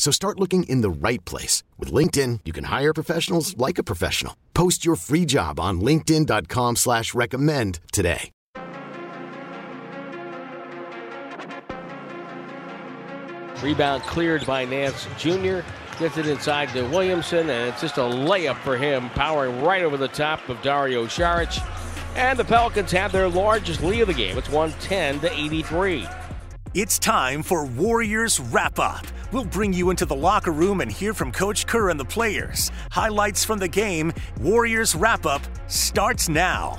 So start looking in the right place. With LinkedIn, you can hire professionals like a professional. Post your free job on linkedin.com slash recommend today. Rebound cleared by Nance Jr. Gets it inside to Williamson, and it's just a layup for him, powering right over the top of Dario Saric. And the Pelicans have their largest lead of the game. It's 110 to 83. It's time for Warriors Wrap Up. We'll bring you into the locker room and hear from Coach Kerr and the players. Highlights from the game, Warriors Wrap Up starts now.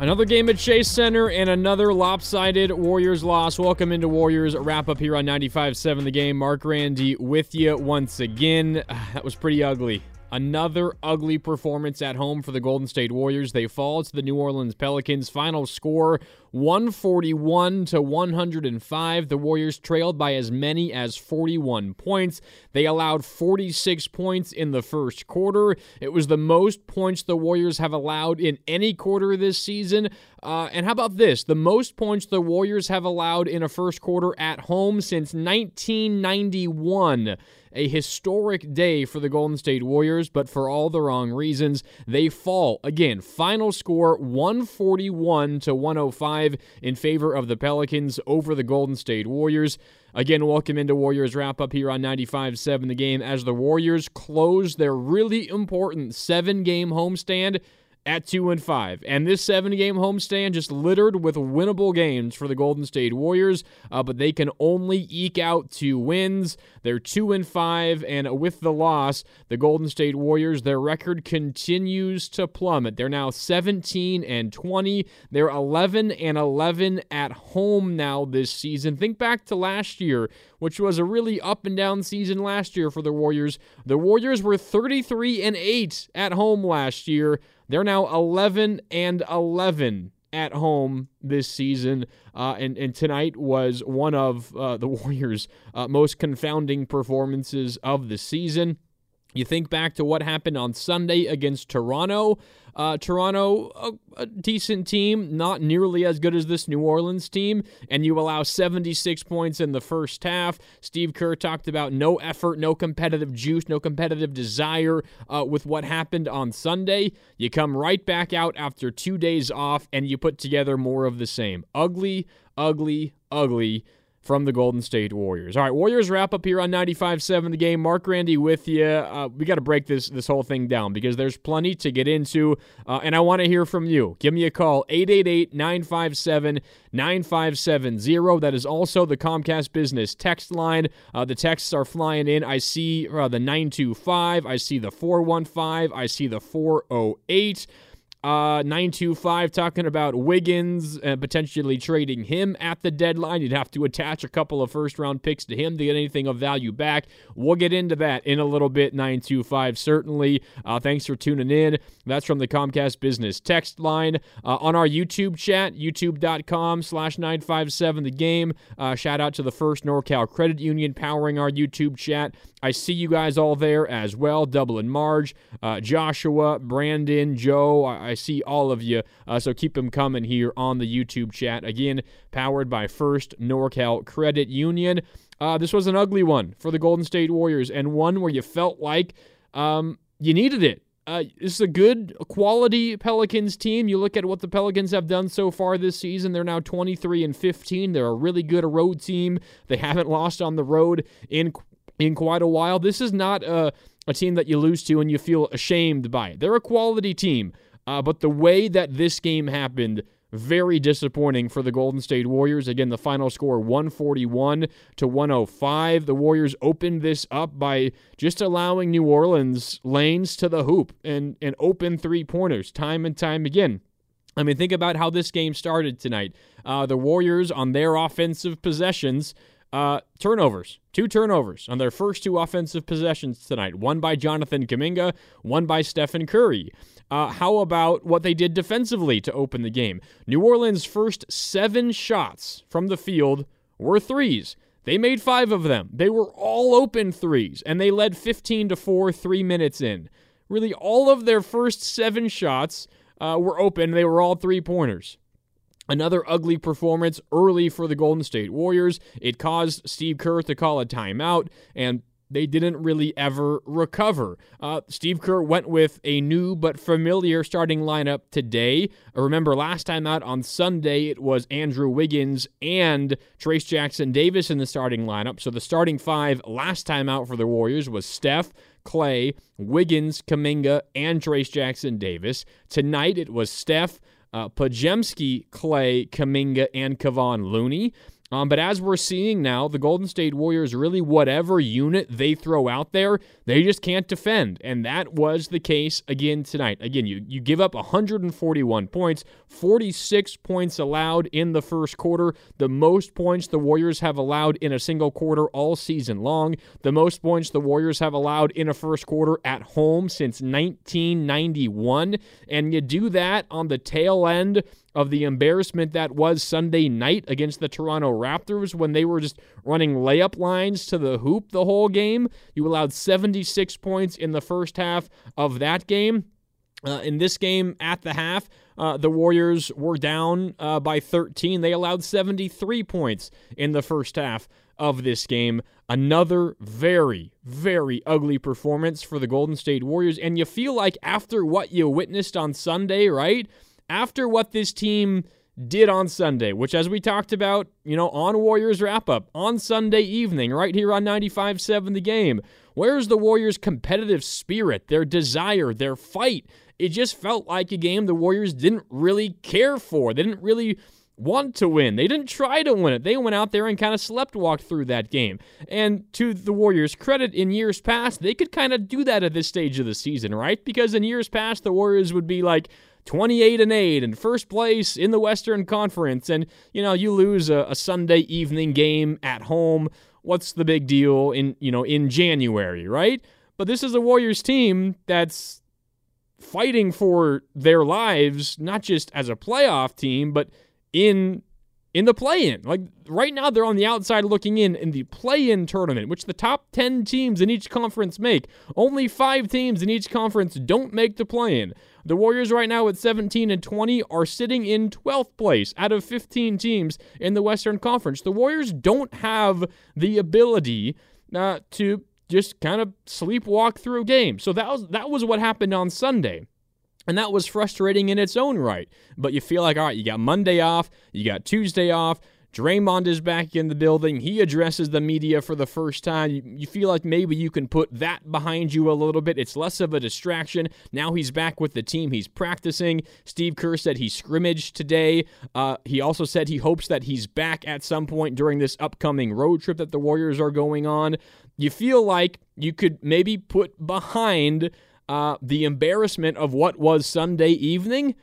Another game at Chase Center and another lopsided Warriors loss. Welcome into Warriors wrap up here on 95.7 The Game. Marc Grandi with you once again. That was pretty ugly. Another ugly performance at home for the Golden State Warriors. They fall to the New Orleans Pelicans. Final score 141 to 105. The Warriors trailed by as many as 41 points. They allowed 46 points in the first quarter. It was the most points the Warriors have allowed in any quarter this season. Uh, and how about this? The most points the Warriors have allowed in a first quarter at home since 1991 a historic day for the Golden State Warriors, but for all the wrong reasons. They fall. Again, final score 141 to 105 in favor of the Pelicans over the Golden State Warriors. Again, welcome into Warriors wrap up here on 95.7 the game as the Warriors close their really important seven game homestand at two and five. And this seven game homestand just littered with winnable games for the Golden State Warriors, uh, but they can only eke out two wins. They're two and five, and with the loss, the Golden State Warriors, their record continues to plummet. They're now 17 and 20. They're 11 and 11 at home now this season. Think back to last year, which was a really up and down season last year for the Warriors. The Warriors were 33 and 8 at home last year. They're now 11 and 11 at home this season, uh, and and tonight was one of uh, the Warriors' uh, most confounding performances of the season. You think back to what happened on Sunday against Toronto. Uh, Toronto, a, a, decent team, not nearly as good as this New Orleans team, and you allow 76 points in the first half. Steve Kerr talked about no effort, no competitive juice, no competitive desire uh, with what happened on Sunday. You come right back out after two days off, and you put together more of the same. Ugly, ugly, ugly from the Golden State Warriors. All right, Warriors wrap up here on 95.7 the game. Marc Grandi with you. Uh, we got to break this this whole thing down because there's plenty to get into, uh, and I want to hear from you. Give me a call, 888-957-9570. That is also the Comcast Business text line. Uh, the texts are flying in. I see uh, the 925. I see the 415. I see the 408. Uh, 925 talking about Wiggins and potentially trading him at the deadline. You'd have to attach a couple of first round picks to him to get anything of value back. We'll get into that in a little bit. 925, certainly. Uh, thanks for tuning in. That's from the Comcast Business text line. Uh, on our YouTube chat, youtube.com slash 957 the game. Uh, shout out to the First NorCal Credit Union powering our YouTube chat. I see you guys all there as well. Dublin Marge, uh, Joshua, Brandon, Joe. I, I see all of you. Uh, so keep them coming here on the YouTube chat. Again, powered by First NorCal Credit Union. Uh, this was an ugly one for the Golden State Warriors and one where you felt like um, you needed it. Uh, this is a good quality Pelicans team. You look at what the Pelicans have done so far this season. They're now 23 and 15. They're a really good road team. They haven't lost on the road in in quite a while. This is not a, a team that you lose to and you feel ashamed by it. They're a quality team, uh, but the way that this game happened very disappointing for the Golden State Warriors. Again, the final score 141 to 105. The Warriors opened this up by just allowing New Orleans lanes to the hoop and, and open three pointers time and time again. I mean, think about how this game started tonight. Uh, the Warriors on their offensive possessions uh, turnovers, two turnovers on their first two offensive possessions tonight. One by Jonathan Kuminga, one by Stephen Curry. Uh, how about what they did defensively to open the game? New Orleans' first seven shots from the field were threes. They made five of them. They were all open threes, and they led 15 to 4 three minutes in. Really, all of their first seven shots uh, were open. They were all three pointers. Another ugly performance early for the Golden State Warriors. It caused Steve Kerr to call a timeout, and they didn't really ever recover. Uh, Steve Kerr went with a new but familiar starting lineup today. Uh, remember, last time out on Sunday, it was Andrew Wiggins and Trayce Jackson-Davis in the starting lineup. So the starting five last time out for the Warriors was Steph, Klay, Wiggins, Kuminga, and Trayce Jackson-Davis. Tonight, it was Steph uh, Podziemski, Klay, Kuminga, and Kevon Looney. Um, but as we're seeing now, the Golden State Warriors really, whatever unit they throw out there, they just can't defend. And that was the case again tonight. Again, you, you give up 141 points, 46 points allowed in the first quarter, the most points the Warriors have allowed in a single quarter all season long, the most points the Warriors have allowed in a first quarter at home since 1991. And you do that on the tail end of the embarrassment that was Sunday night against the Toronto Raptors when they were just running layup lines to the hoop the whole game. You allowed 76 points in the first half of that game. Uh, in this game at the half, uh, the Warriors were down uh, by 13. They allowed 73 points in the first half of this game. Another very, very ugly performance for the Golden State Warriors. And you feel like after what you witnessed on Sunday, right? After what this team did on Sunday, which, as we talked about, you know, on Warriors wrap up on Sunday evening, right here on 95 7 the game, where's the Warriors' competitive spirit, their desire, their fight? It just felt like a game the Warriors didn't really care for. They didn't really want to win. They didn't try to win it. They went out there and kind of slept walked through that game. And to the Warriors' credit, in years past, they could kind of do that at this stage of the season, right? Because in years past, the Warriors would be like, 28 and 8 and first place in the Western Conference. And, you know, you lose a, a, Sunday evening game at home. What's the big deal in, you know, in January, right? But this is a Warriors team that's fighting for their lives, not just as a playoff team, but in in the play-in. Like right now they're on the outside looking in in the play-in tournament, which the top 10 teams in each conference make. Only 5 teams in each conference don't make the play-in. The Warriors right now at 17 and 20 are sitting in 12th place out of 15 teams in the Western Conference. The Warriors don't have the ability uh, to just kind of sleepwalk through games. So that was that was what happened on Sunday. And that was frustrating in its own right. But you feel like, all right, you got Monday off, you got Tuesday off. Draymond is back in the building. He addresses the media for the first time. You, feel like maybe you can put that behind you a little bit. It's less of a distraction. Now he's back with the team. He's practicing. Steve Kerr said he scrimmaged today. Uh, he also said he hopes that he's back at some point during this upcoming road trip that the Warriors are going on. You feel like you could maybe put behind uh, the embarrassment of what was Sunday evening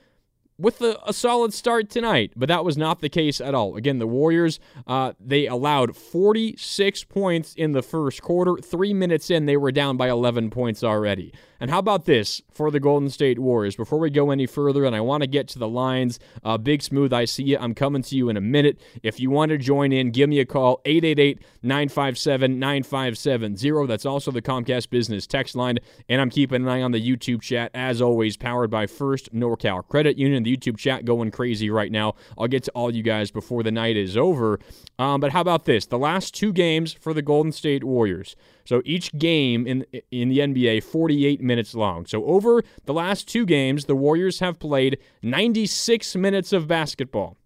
with a, a, solid start tonight, but that was not the case at all. Again, the Warriors, uh, they allowed 46 points in the first quarter. Three minutes in, they were down by 11 points already. And how about this for the Golden State Warriors? Before we go any further, and I want to get to the lines, uh, Big Smooth, I see you. I'm coming to you in a minute. If you want to join in, give me a call, 888 957 9570. That's also the Comcast Business text line. And I'm keeping an eye on the YouTube chat, as always, powered by First NorCal Credit Union. The YouTube chat going crazy right now. I'll get to all you guys before the night is over. Um, but how about this? The last two games for the Golden State Warriors. So each game in in the NBA 48 minutes long. So over the last two games, the Warriors have played 96 minutes of basketball.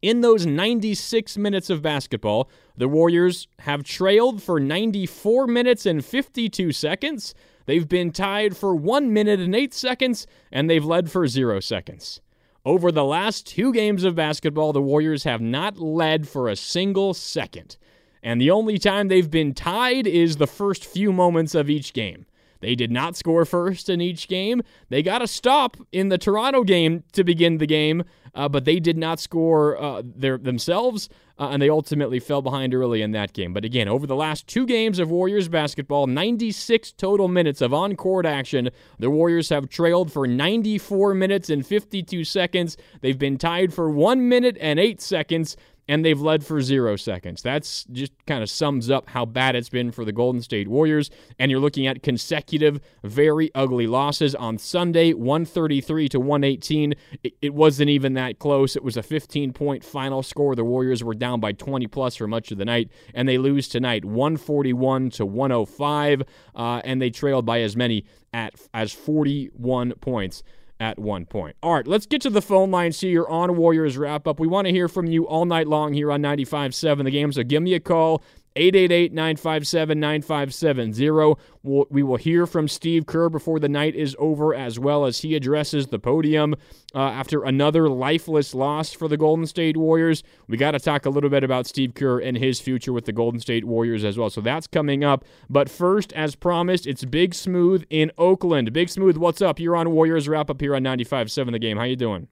In those 96 minutes of basketball, the Warriors have trailed for 94 minutes and 52 seconds. They've been tied for 1 minute and 8 seconds, and they've led for 0 seconds. Over the last two games of basketball, the Warriors have not led for a single second. And the only time they've been tied is the first few moments of each game. They did not score first in each game. They got a stop in the Toronto game to begin the game, uh, but they did not score uh, their, themselves, uh, and they ultimately fell behind early in that game. But again, over the last two games of Warriors basketball, 96 total minutes of on court action, the Warriors have trailed for 94 minutes and 52 seconds. They've been tied for 1 minute and 8 seconds and they've led for zero seconds. That's just kind of sums up how bad it's been for the Golden State Warriors. And you're looking at consecutive, very ugly losses on Sunday, 133 to 118. It, wasn't even that close. It was a 15 point final score. The Warriors were down by 20 plus for much of the night, and they lose tonight, 141 to 105, uh, and they trailed by as many at as 41 points at one point. All right, let's get to the phone lines here on Warriors Wrap Up. We want to hear from you all night long here on 95.7 The Game, so give me a call. 888 957 9570. We will hear from Steve Kerr before the night is over, as well as he addresses the podium uh, after another lifeless loss for the Golden State Warriors. We got to talk a little bit about Steve Kerr and his future with the Golden State Warriors as well. So that's coming up. But first, as promised, it's Big Smooth in Oakland. Big Smooth, what's up? You're on Warriors Wrap Up here on 95.7 The Game. How you doing?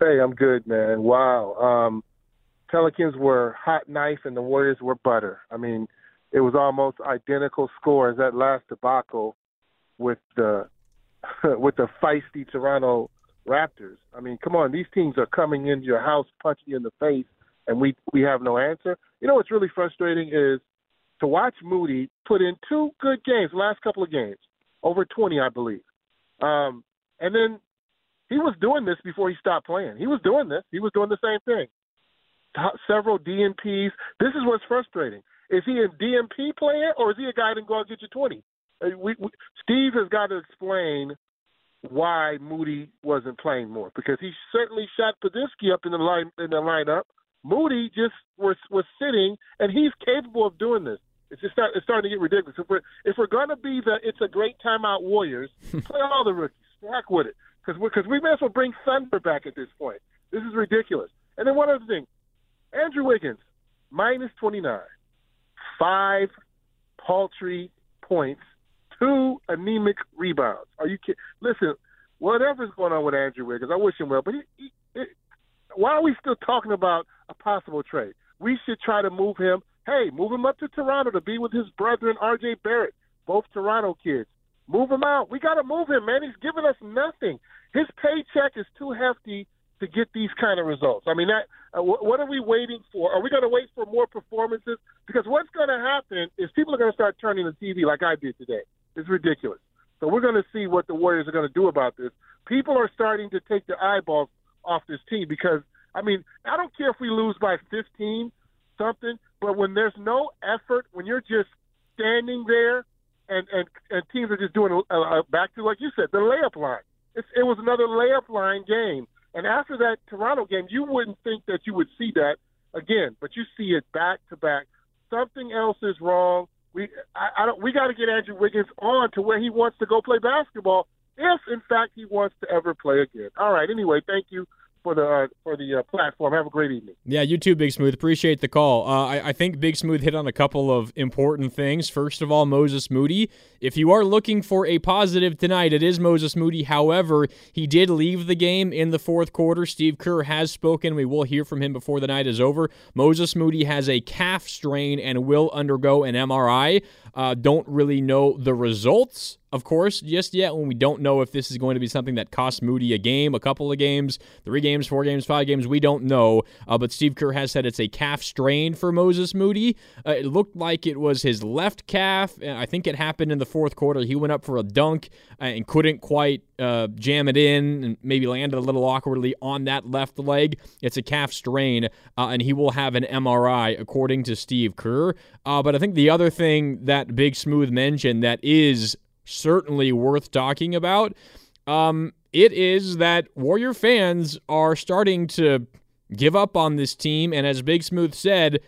Hey, I'm good, man. Wow. Um, Pelicans were hot knife and the Warriors were butter. I mean, it was almost identical scores that last debacle with the with the feisty Toronto Raptors. I mean, come on, these teams are coming into your house, punching you in the face, and we we have no answer. You know what's really frustrating is to watch Moody put in two good games, last couple of games, over 20, I believe. Um, and then he was doing this before he stopped playing. He was doing this. He was doing the same thing several DNPs. This is what's frustrating. Is he a DNP player or is he a guy that can go out and get you 20? Uh, we, we, Steve has got to explain why Moody wasn't playing more because he certainly shot Podziemski up in the line in the lineup. Moody just was was sitting, and he's capable of doing this. It's just start, it's starting to get ridiculous. If we're if we're going to be the it's a great timeout Warriors, play all the rookies. Heck with it because because we may as well bring Thunder back at this point. This is ridiculous. And then one other thing, Andrew Wiggins, minus 29, five paltry points, two anemic rebounds. Are you kidding? Listen, whatever's going on with Andrew Wiggins, I wish him well, but he, he, he, why are we still talking about a possible trade? We should try to move him. Hey, move him up to Toronto to be with his brethren, R.J. Barrett, both Toronto kids. Move him out. We got to move him, man. He's giving us nothing. His paycheck is too hefty to get these kind of results. I mean, that uh, what are we waiting for? Are we going to wait for more performances? Because what's going to happen is people are going to start turning the TV like I did today. It's ridiculous. So we're going to see what the Warriors are going to do about this. People are starting to take their eyeballs off this team because I mean, I don't care if we lose by 15 something, but when there's no effort, when you're just standing there and and, and teams are just doing a, a back to like you said, the layup line. It's, it was another layup line game and after that Toronto game, you wouldn't think that you would see that again, but you see it back to back. Something else is wrong. We I, I don't. We got to get Andrew Wiggins on to where he wants to go play basketball, if in fact he wants to ever play again. All right. Anyway, thank you for the uh, for the uh, platform. Have a great evening. Yeah, you too, Big Smooth. Appreciate the call. Uh, I, I, think Big Smooth hit on a couple of important things. First of all, Moses Moody. If you are looking for a positive tonight, it is Moses Moody. However, he did leave the game in the fourth quarter. Steve Kerr has spoken. We will hear from him before the night is over. Moses Moody has a calf strain and will undergo an MRI. Uh, don't really know the results of course, just yet when we don't know if this is going to be something that costs Moody a game, a couple of games, three games, four games, five games. We don't know. Uh, but Steve Kerr has said it's a calf strain for Moses Moody. Uh, it looked like it was his left calf. I think it happened in the fourth quarter. He went up for a dunk uh, and couldn't quite uh, jam it in and maybe landed a little awkwardly on that left leg. It's a calf strain, uh, and he will have an MRI, according to Steve Kerr. Uh, but I think the other thing that Big Smooth mentioned that is certainly worth talking about. Um, it is that Warrior fans are starting to give up on this team. And as Big Smooth said,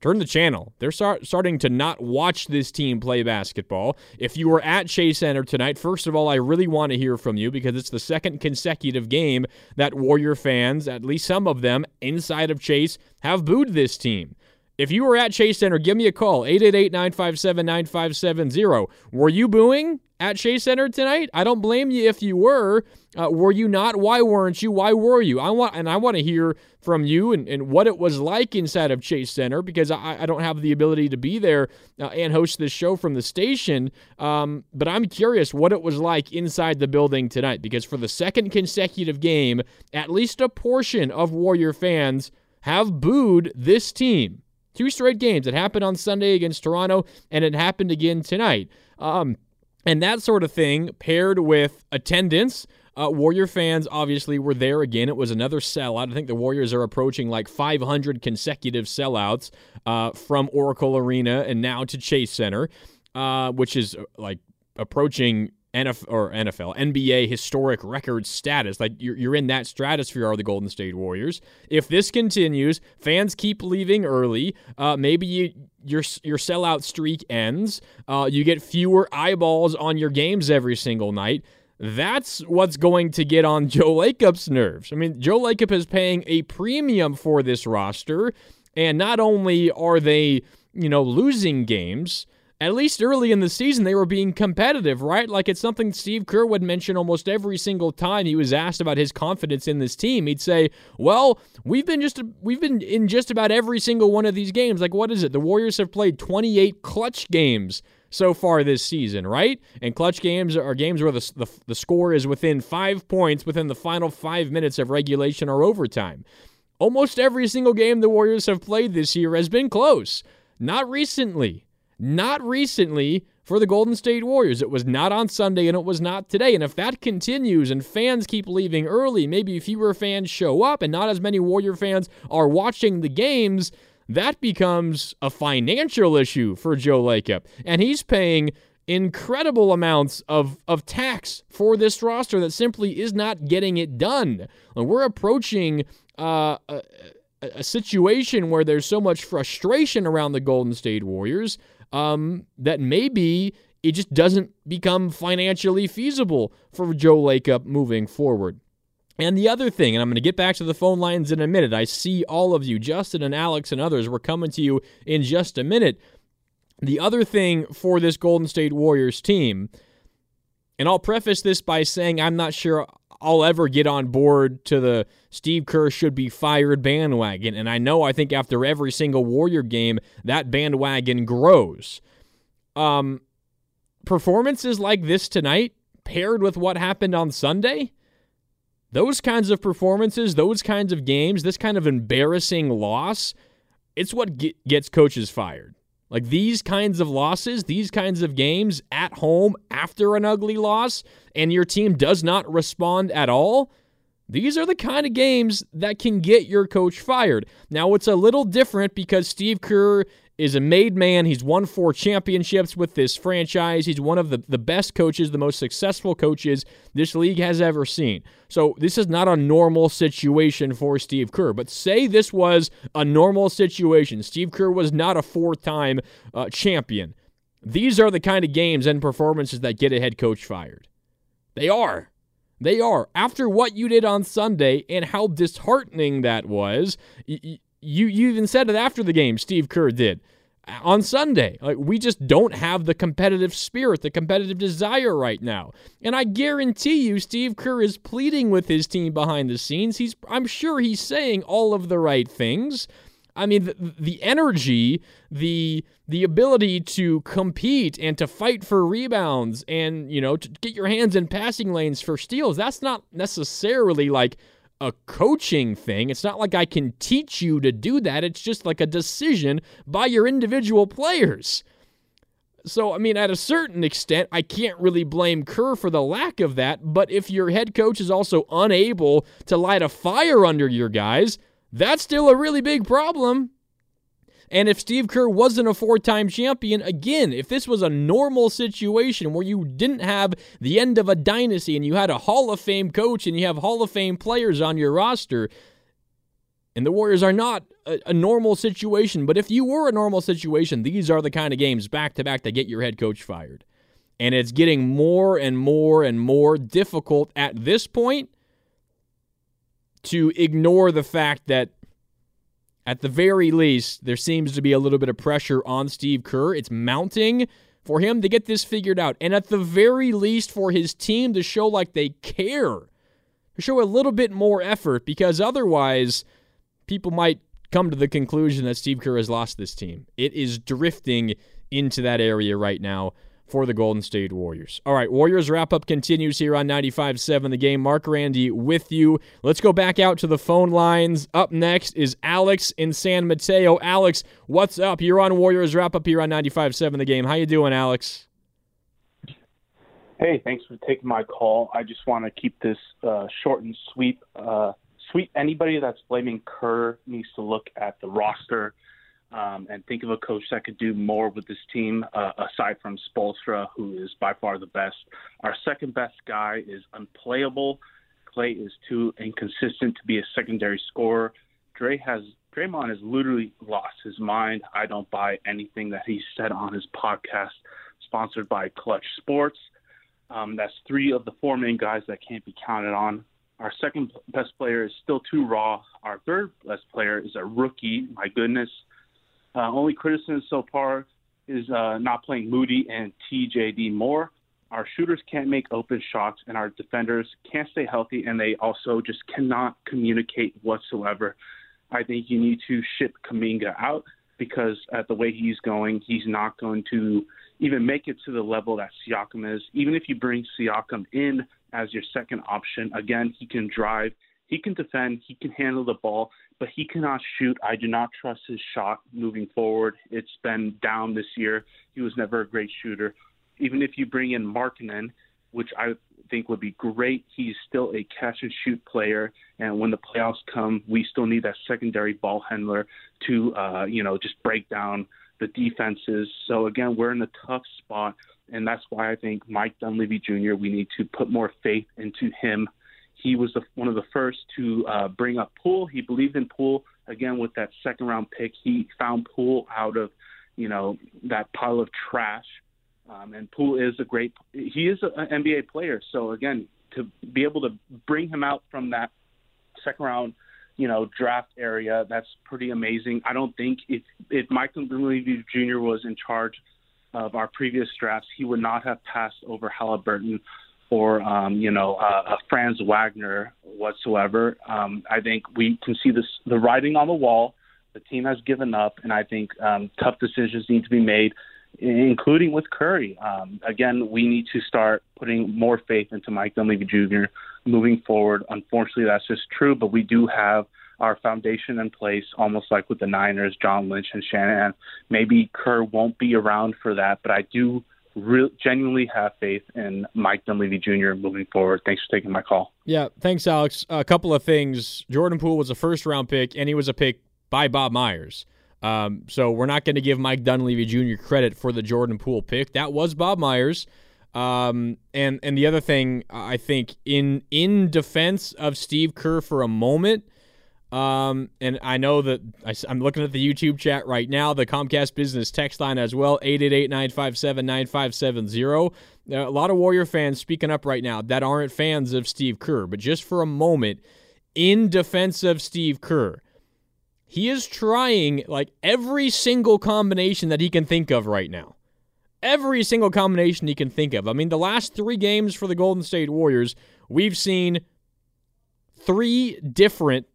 turn the channel. They're start, starting to not watch this team play basketball. If you were at Chase Center tonight, first of all, I really want to hear from you because it's the second consecutive game that Warrior fans, at least some of them inside of Chase, have booed this team. If you were at Chase Center, give me a call 888 957 9570. Were you booing at Chase Center tonight? I don't blame you if you were. Uh, were you not? Why weren't you? Why were you? I want and I want to hear from you and, and what it was like inside of Chase Center because I, I don't have the ability to be there uh, and host this show from the station. Um, but I'm curious what it was like inside the building tonight because for the second consecutive game, at least a portion of Warrior fans have booed this team. Two straight games. It happened on Sunday against Toronto, and it happened again tonight. Um, and that sort of thing paired with attendance. Uh, Warrior fans obviously were there again. It was another sellout. I think the Warriors are approaching like 500 consecutive sellouts uh, from Oracle Arena and now to Chase Center, uh, which is uh, like approaching NFL or NFL NBA historic record status. Like you're, you're in that stratosphere are the Golden State Warriors. If this continues, fans keep leaving early. Uh, maybe you your your sellout streak ends. Uh, you get fewer eyeballs on your games every single night. That's what's going to get on Joe Lacob's nerves. I mean, Joe Lacob is paying a premium for this roster, and not only are they, you know, losing games, at least early in the season, they were being competitive, right? Like it's something Steve Kerr would mention almost every single time he was asked about his confidence in this team. He'd say, "Well, we've been just we've been in just about every single one of these games. Like what is it? The Warriors have played 28 clutch games." So far this season, right? And clutch games are games where the, the, the score is within five points within the final five minutes of regulation or overtime. Almost every single game the Warriors have played this year has been close. Not recently. Not recently for the Golden State Warriors. It was not on Sunday and it was not today. And if that continues and fans keep leaving early, maybe fewer fans show up and not as many Warrior fans are watching the games, that becomes a financial issue for Joe Lacob. And he's paying incredible amounts of, of tax for this roster that simply is not getting it done. And we're approaching uh, a, a situation where there's so much frustration around the Golden State Warriors um, that maybe it just doesn't become financially feasible for Joe Lacob moving forward. And the other thing, and I'm going to get back to the phone lines in a minute. I see all of you, Justin and Alex and others. We're coming to you in just a minute. The other thing for this Golden State Warriors team, and I'll preface this by saying I'm not sure I'll ever get on board to the Steve Kerr should be fired bandwagon. And I know I think after every single Warrior game, that bandwagon grows. Um, performances like this tonight, paired with what happened on Sunday, those kinds of performances, those kinds of games, this kind of embarrassing loss, it's what gets coaches fired. Like these kinds of losses, these kinds of games at home after an ugly loss, and your team does not respond at all, these are the kind of games that can get your coach fired. Now, it's a little different because Steve Kerr is a made man. He's won four championships with this franchise. He's one of the, the best coaches, the most successful coaches this league has ever seen. So this is not a normal situation for Steve Kerr. But say this was a normal situation. Steve Kerr was not a four time uh, champion. These are the kind of games and performances that get a head coach fired. They are. They are. After what you did on Sunday and how disheartening that was, you, you even said it after the game, Steve Kerr did on Sunday. Like we just don't have the competitive spirit, the competitive desire right now. And I guarantee you Steve Kerr is pleading with his team behind the scenes. He's I'm sure he's saying all of the right things. I mean the, the energy, the the ability to compete and to fight for rebounds and, you know, to get your hands in passing lanes for steals. That's not necessarily like a coaching thing. It's not like I can teach you to do that. It's just like a decision by your individual players. So, I mean, at a certain extent, I can't really blame Kerr for the lack of that. But if your head coach is also unable to light a fire under your guys, that's still a really big problem. And if Steve Kerr wasn't a four time champion, again, if this was a normal situation where you didn't have the end of a dynasty and you had a Hall of Fame coach and you have Hall of Fame players on your roster, And the Warriors are not a, a, normal situation, but if you were a normal situation, these are the kind of games back to back that get your head coach fired. And it's getting more and more and more difficult at this point to ignore the fact that at the very least, there seems to be a little bit of pressure on Steve Kerr. It's mounting for him to get this figured out. And at the very least, for his team to show like they care, to show a little bit more effort, because otherwise, people might come to the conclusion that Steve Kerr has lost this team. It is drifting into that area right now for the Golden State Warriors. All right, Warriors wrap up continues here on 95.7 The Game. Marc Grandi with you. Let's go back out to the phone lines. Up next is Alex in San Mateo. Alex, what's up? You're on Warriors wrap up here on 95.7 The Game. How you doing, Alex? Hey, thanks for taking my call. I just want to keep this uh, short and sweet. Uh, sweet. Anybody that's blaming Kerr needs to look at the roster um, and think of a coach that could do more with this team uh, aside from Spoelstra, who is by far the best. Our second best guy is unplayable. Klay is too inconsistent to be a secondary scorer. Dre has Draymond has literally lost his mind. I don't buy anything that he said on his podcast, sponsored by Clutch Sports. Um, that's three of the four main guys that can't be counted on. Our second best player is still too raw. Our third best player is a rookie. My goodness, uh, only criticism so far is uh, not playing Moody and TJD Moore. Our shooters can't make open shots, and our defenders can't stay healthy, and they also just cannot communicate whatsoever. I think you need to ship Kuminga out because at the way he's going, he's not going to even make it to the level that Siakam is. Even if you bring Siakam in as your second option, again, he can drive, he can defend, he can handle the ball, but he cannot shoot. I do not trust his shot moving forward. It's been down this year. He was never a great shooter. Even if you bring in Markkanen, which I think would be great, he's still a catch and shoot player. And when the playoffs come, we still need that secondary ball handler to, uh, you know, just break down the defenses. So again, we're in a tough spot, and that's why I think Mike Dunleavy Jr. We need to put more faith into him he was the, one of the first to uh, bring up Poole. He believed in Poole again with that second round pick. He found Poole out of you know that pile of trash, um, and Poole is a great. He is an NBA player. So again, to be able to bring him out from that second round, you know, draft area, that's pretty amazing. I don't think if if Michael Dunleavy Jr. was in charge of our previous drafts, he would not have passed over Halliburton or um, you know uh, Franz Wagner whatsoever. Um, I think we can see this the writing on the wall. The team has given up, and I think um, tough decisions need to be made, including with Curry. Um, again, we need to start putting more faith into Mike Dunleavy Jr. moving forward. Unfortunately, that's just true, but we do have our foundation in place, almost like with the Niners, John Lynch and Shanahan. Maybe Kerr won't be around for that, but I do Real, genuinely have faith in Mike Dunleavy Jr. moving forward. Thanks for taking my call. Yeah, thanks, Alex. A couple of things. Jordan Poole was a first round pick, and he was a pick by Bob Myers. Um, so we're not going to give Mike Dunleavy Jr. credit for the Jordan Poole pick. That was Bob Myers. Um, and and the other thing, I think in in defense of Steve Kerr for a moment, um, and I know that I, am looking at the YouTube chat right now, the Comcast Business text line as well, 888-957-9570. A lot of Warrior fans speaking up right now that aren't fans of Steve Kerr. But just for a moment, in defense of Steve Kerr, he is trying like every single combination that he can think of right now. Every single combination he can think of. I mean, the last three games for the Golden State Warriors, we've seen three different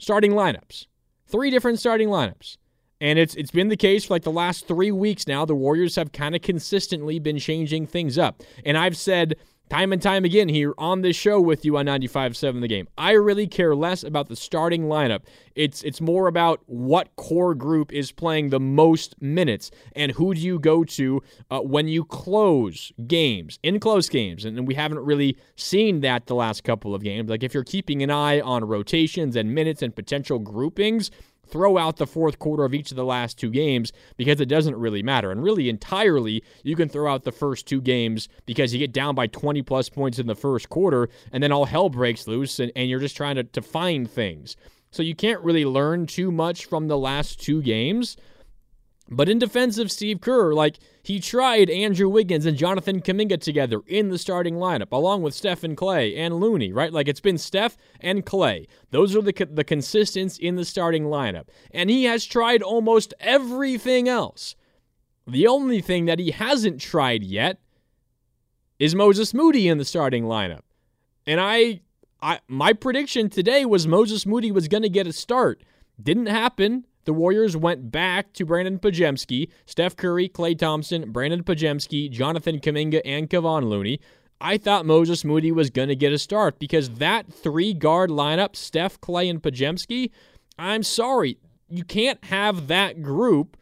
starting lineups. Three different starting lineups. And it's it's been the case for like the last three weeks now. The Warriors have kind of consistently been changing things up. And I've said time and time again here on this show with you on 95.7 The Game. I really care less about the starting lineup. It's it's more about what core group is playing the most minutes and who do you go to uh, when you close games, in close games. And, and we haven't really seen that the last couple of games. Like if you're keeping an eye on rotations and minutes and potential groupings – throw out the fourth quarter of each of the last two games because it doesn't really matter. And really, entirely, you can throw out the first two games because you get down by 20 plus points in the first quarter, and then all hell breaks loose, and, and you're just trying to, to find things. so you can't really learn too much from the last two games. But in defense of Steve Kerr, like he tried Andrew Wiggins and Jonathan Kuminga together in the starting lineup, along with Stephen Klay and Looney, right? Like it's been Steph and Klay. Those are the the consistents in the starting lineup, and he has tried almost everything else. The only thing that he hasn't tried yet is Moses Moody in the starting lineup, and I, I my prediction today was Moses Moody was going to get a start. Didn't happen. The Warriors went back to Brandon Podziemski, Steph Curry, Klay Thompson, Brandon Podziemski, Jonathan Kuminga, and Kevon Looney. I thought Moses Moody was going to get a start because that three guard lineup, Steph, Klay, and Podziemski, I'm sorry, you can't have that group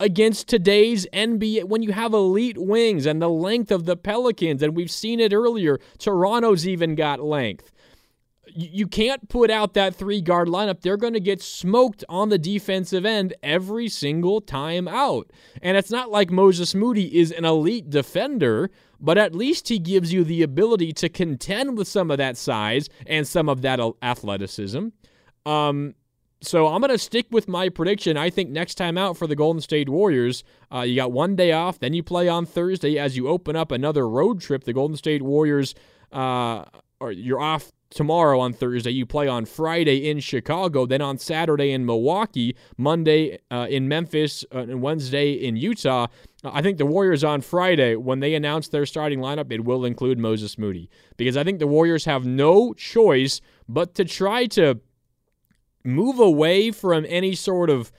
against today's NBA when you have elite wings and the length of the Pelicans, and we've seen it earlier. Toronto's even got length you can't put out that three guard lineup. They're going to get smoked on the defensive end every single time out. And it's not like Moses Moody is an elite defender, but at least he gives you the ability to contend with some of that size and some of that athleticism. Um, so I'm going to stick with my prediction. I think next time out for the Golden State Warriors, uh, you got one day off, then you play on Thursday as you open up another road trip. The Golden State Warriors, uh, or you're off tomorrow on Thursday. You play on Friday in Chicago, then on Saturday in Milwaukee, Monday uh, in Memphis, uh, and Wednesday in Utah. I think the Warriors on Friday, when they announce their starting lineup, it will include Moses Moody because I think the Warriors have no choice but to try to move away from any sort of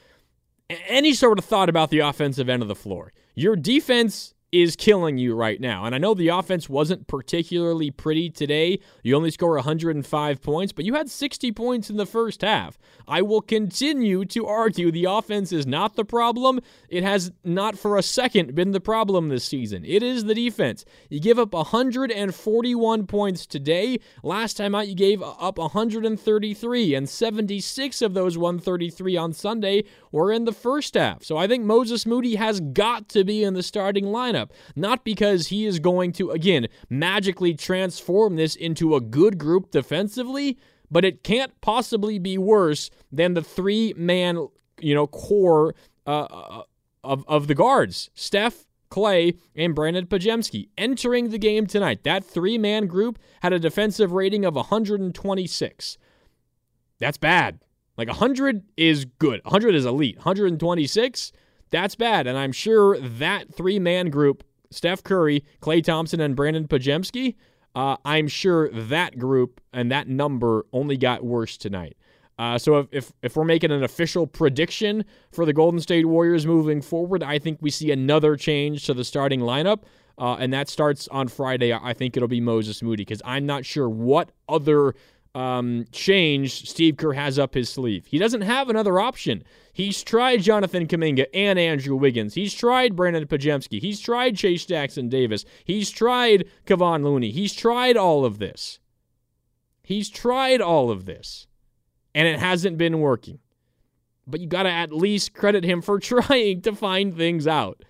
any sort of thought about the offensive end of the floor. Your defense is killing you right now. And I know the offense wasn't particularly pretty today. You only score 105 points, but you had 60 points in the first half. I will continue to argue the offense is not the problem. It has not for a second been the problem this season. It is the defense. You give up 141 points today. Last time out, you gave up 133, and 76 of those 133 on Sunday were in the first half. So I think Moses Moody has got to be in the starting lineup Not because he is going to, again, magically transform this into a good group defensively, but it can't possibly be worse than the three man, you know, core uh, uh, of, of the guards Steph, Klay, and Brandon Podziemski entering the game tonight. That three man group had a defensive rating of 126. That's bad. Like 100 is good. 100 is elite. 126, that's bad. And I'm sure that three man group, Steph Curry, Klay Thompson, and Brandon Podziemski, uh, I'm sure that group and that number only got worse tonight. Uh, so if, if, if we're making an official prediction for the Golden State Warriors moving forward, I think we see another change to the starting lineup. Uh, and that starts on Friday. I think it'll be Moses Moody because I'm not sure what other um, change Steve Kerr has up his sleeve. He doesn't have another option. He's tried Jonathan Kuminga and Andrew Wiggins. He's tried Brandon Podziemski. He's tried Trayce Jackson-Davis. He's tried Kevon Looney. He's tried all of this. He's tried all of this, and it hasn't been working. But you got to at least credit him for trying to find things out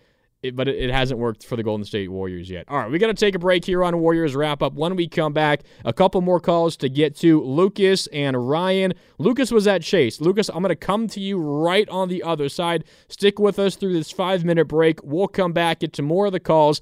it, but it, hasn't worked for the Golden State Warriors yet. All right, we got to take a break here on Warriors wrap up. When we come back, a couple more calls to get to Lucas and Ryan. Lucas was at Chase. Lucas, I'm going to come to you right on the other side. Stick with us through this five minute break. We'll come back, get to more of the calls.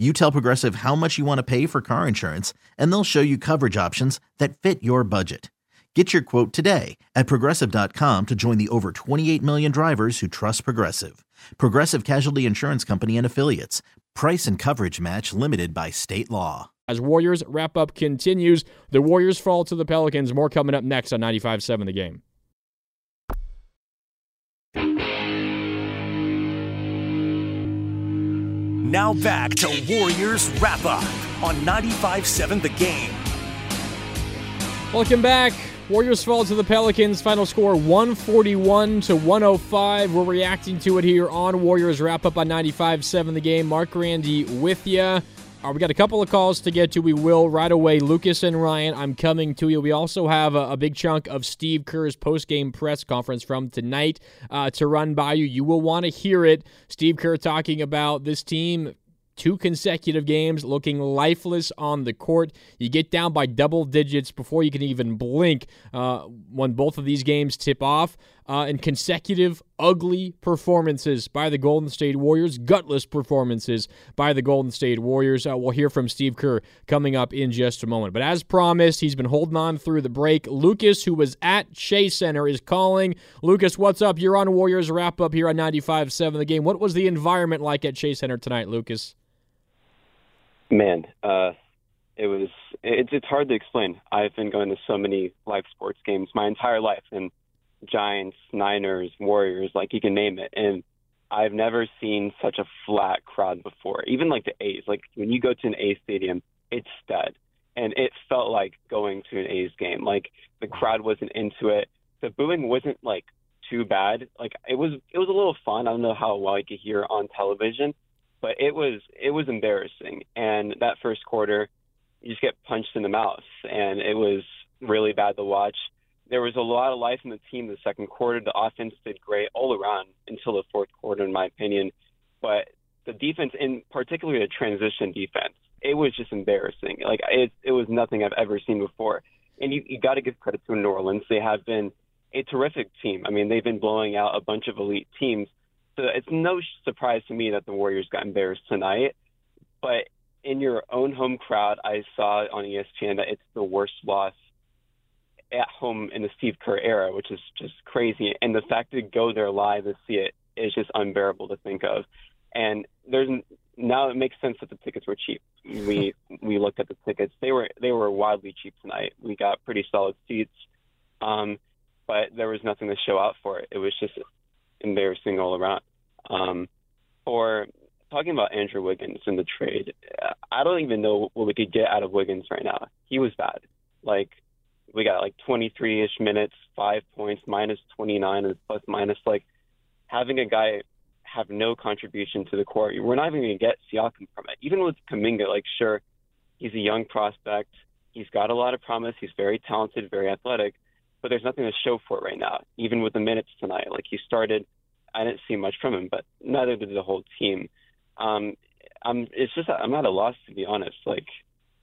You tell Progressive how much you want to pay for car insurance, and they'll show you coverage options that fit your budget. Get your quote today at progressive.com to join the over 28 million drivers who trust Progressive. Progressive Casualty Insurance Company and Affiliates. Price and coverage match limited by state law. As Warriors wrap up continues, the Warriors fall to the Pelicans. More coming up next on 95.7 The Game. Now back to Warriors Wrap Up on 95.7 The Game. Welcome back. Warriors fall to the Pelicans. Final score 141 to 105. We're reacting to it here on Warriors Wrap Up on 95.7 The Game. Marc Grandi with you. Uh, we got a couple of calls to get to. We will right away. Lucas and Ryan, I'm coming to you. We also have a, a big chunk of Steve Kerr's post-game press conference from tonight uh, to run by you. You will want to hear it. Steve Kerr talking about this team two consecutive games looking lifeless on the court. You get down by double digits before you can even blink uh, when both of these games tip off. Uh, and consecutive ugly performances by the Golden State Warriors, gutless performances by the Golden State Warriors. Uh, we'll hear from Steve Kerr coming up in just a moment. But as promised, he's been holding on through the break. Lucas, who was at Chase Center, is calling. Lucas, what's up? You're on Warriors wrap up here on 95 7 The Game. What was the environment like at Chase Center tonight, Lucas? Man, uh, it was. It's it's hard to explain. I've been going to so many live sports games my entire life, and Giants, Niners, Warriors, like you can name it, and I've never seen such a flat crowd before. Even like the A's, like when you go to an A's stadium, it's dead, and it felt like going to an A's game. Like the crowd wasn't into it. The booing wasn't like too bad. Like it was. It was a little fun. I don't know how well you could hear on television but it was it was embarrassing. And that first quarter, you just get punched in the mouth, and it was really bad to watch. There was a lot of life in the team the second quarter. The offense did great all around until the fourth quarter, in my opinion. But the defense, in particularly the transition defense, it was just embarrassing. Like it, it was nothing I've ever seen before. And you, you got to give credit to New Orleans. They have been a terrific team. I mean, they've been blowing out a bunch of elite teams so it's no surprise to me that the Warriors got embarrassed tonight. But in your own home crowd, I saw on ESPN that it's the worst loss at home in the Steve Kerr era, which is just crazy. And the fact to go there live and see it is just unbearable to think of. And there's now it makes sense that the tickets were cheap. We we looked at the tickets; they were they were wildly cheap tonight. We got pretty solid seats, um, but there was nothing to show out for it. It was just embarrassing all around. Um, for talking about Andrew Wiggins in the trade, I don't even know what we could get out of Wiggins right now. He was bad. Like we got like 23ish minutes, five points, minus 29, and plus minus. Like having a guy have no contribution to the court, we're not even going to get Siakam from it. Even with Kuminga, like sure, he's a young prospect. He's got a lot of promise. He's very talented, very athletic, but there's nothing to show for it right now. Even with the minutes tonight, like he started I didn't see much from him, but neither did the whole team. Um, I'm it's just I'm at a loss to be honest. Like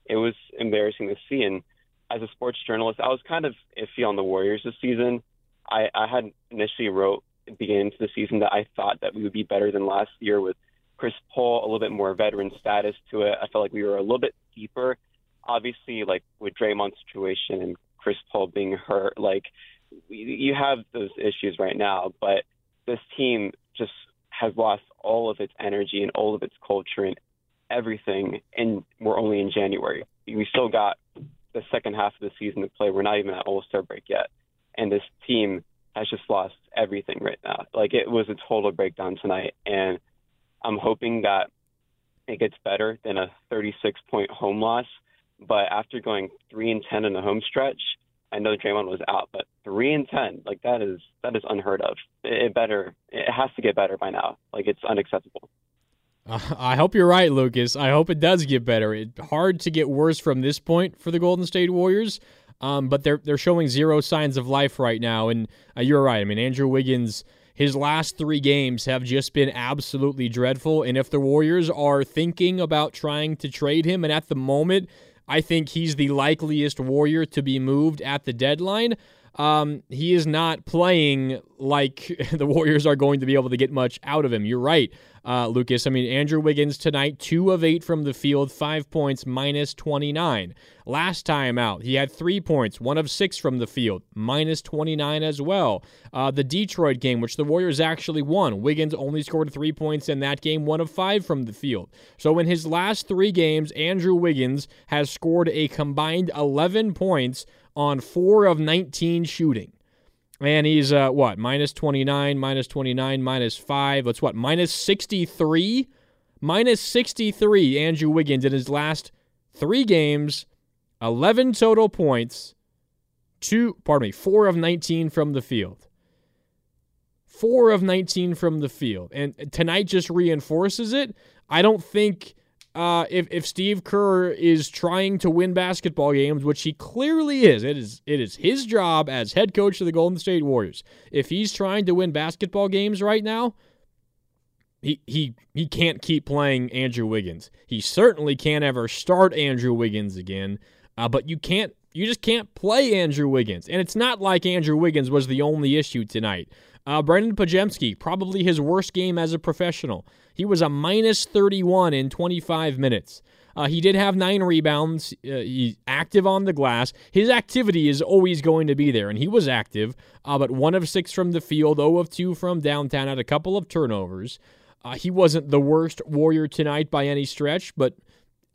it was embarrassing to see, and as a sports journalist, I was kind of iffy on the Warriors this season. I, I had initially wrote at the beginning of the season that I thought that we would be better than last year with Chris Paul, a little bit more veteran status to it. I felt like we were a little bit deeper. Obviously, like with Draymond's situation and Chris Paul being hurt, like you have those issues right now, but this team just has lost all of its energy and all of its culture and everything, and we're only in January. We still got the second half of the season to play. We're not even at All Star break yet, and this team has just lost everything right now. Like it was a total breakdown tonight, and I'm hoping that it gets better than a 36 point home loss. But after going three and 10 in the home stretch, I know Draymond was out, but three and ten, like that is that is unheard of. It better, it has to get better by now. Like it's unacceptable. I hope you're right, Lucas. I hope it does get better. It's hard to get worse from this point for the Golden State Warriors. Um, but they're they're showing zero signs of life right now. And uh, you're right. I mean, Andrew Wiggins, his last three games have just been absolutely dreadful. And if the Warriors are thinking about trying to trade him, and at the moment, I think he's the likeliest Warrior to be moved at the deadline um, he is not playing like the Warriors are going to be able to get much out of him. You're right, uh, Lucas. I mean, Andrew Wiggins tonight, two of eight from the field, five points, minus 29. Last time out, he had three points, one of six from the field, minus 29 as well. Uh, the Detroit game, which the Warriors actually won, Wiggins only scored three points in that game, one of five from the field. So in his last three games, Andrew Wiggins has scored a combined 11 points on 4 of 19 shooting. And he's, uh, what, minus 29, minus 29, minus 5. That's what, minus 63? Minus 63, Andrew Wiggins in his last three games, 11 total points, two, pardon me, 4 of 19 from the field. 4 of 19 from the field. And tonight just reinforces it. I don't think uh, if if Steve Kerr is trying to win basketball games, which he clearly is, it is it is his job as head coach of the Golden State Warriors. If he's trying to win basketball games right now, he he he can't keep playing Andrew Wiggins. He certainly can't ever start Andrew Wiggins again. Uh, but you can't you just can't play Andrew Wiggins. And it's not like Andrew Wiggins was the only issue tonight. Uh, Brandin Podziemski, probably his worst game as a professional. He was a minus 31 in 25 minutes. Uh, he did have nine rebounds. Uh, he's active on the glass. His activity is always going to be there, and he was active, uh, but one of six from the field, 0 of 2 from downtown, had a couple of turnovers. Uh, he wasn't the worst Warrior tonight by any stretch, but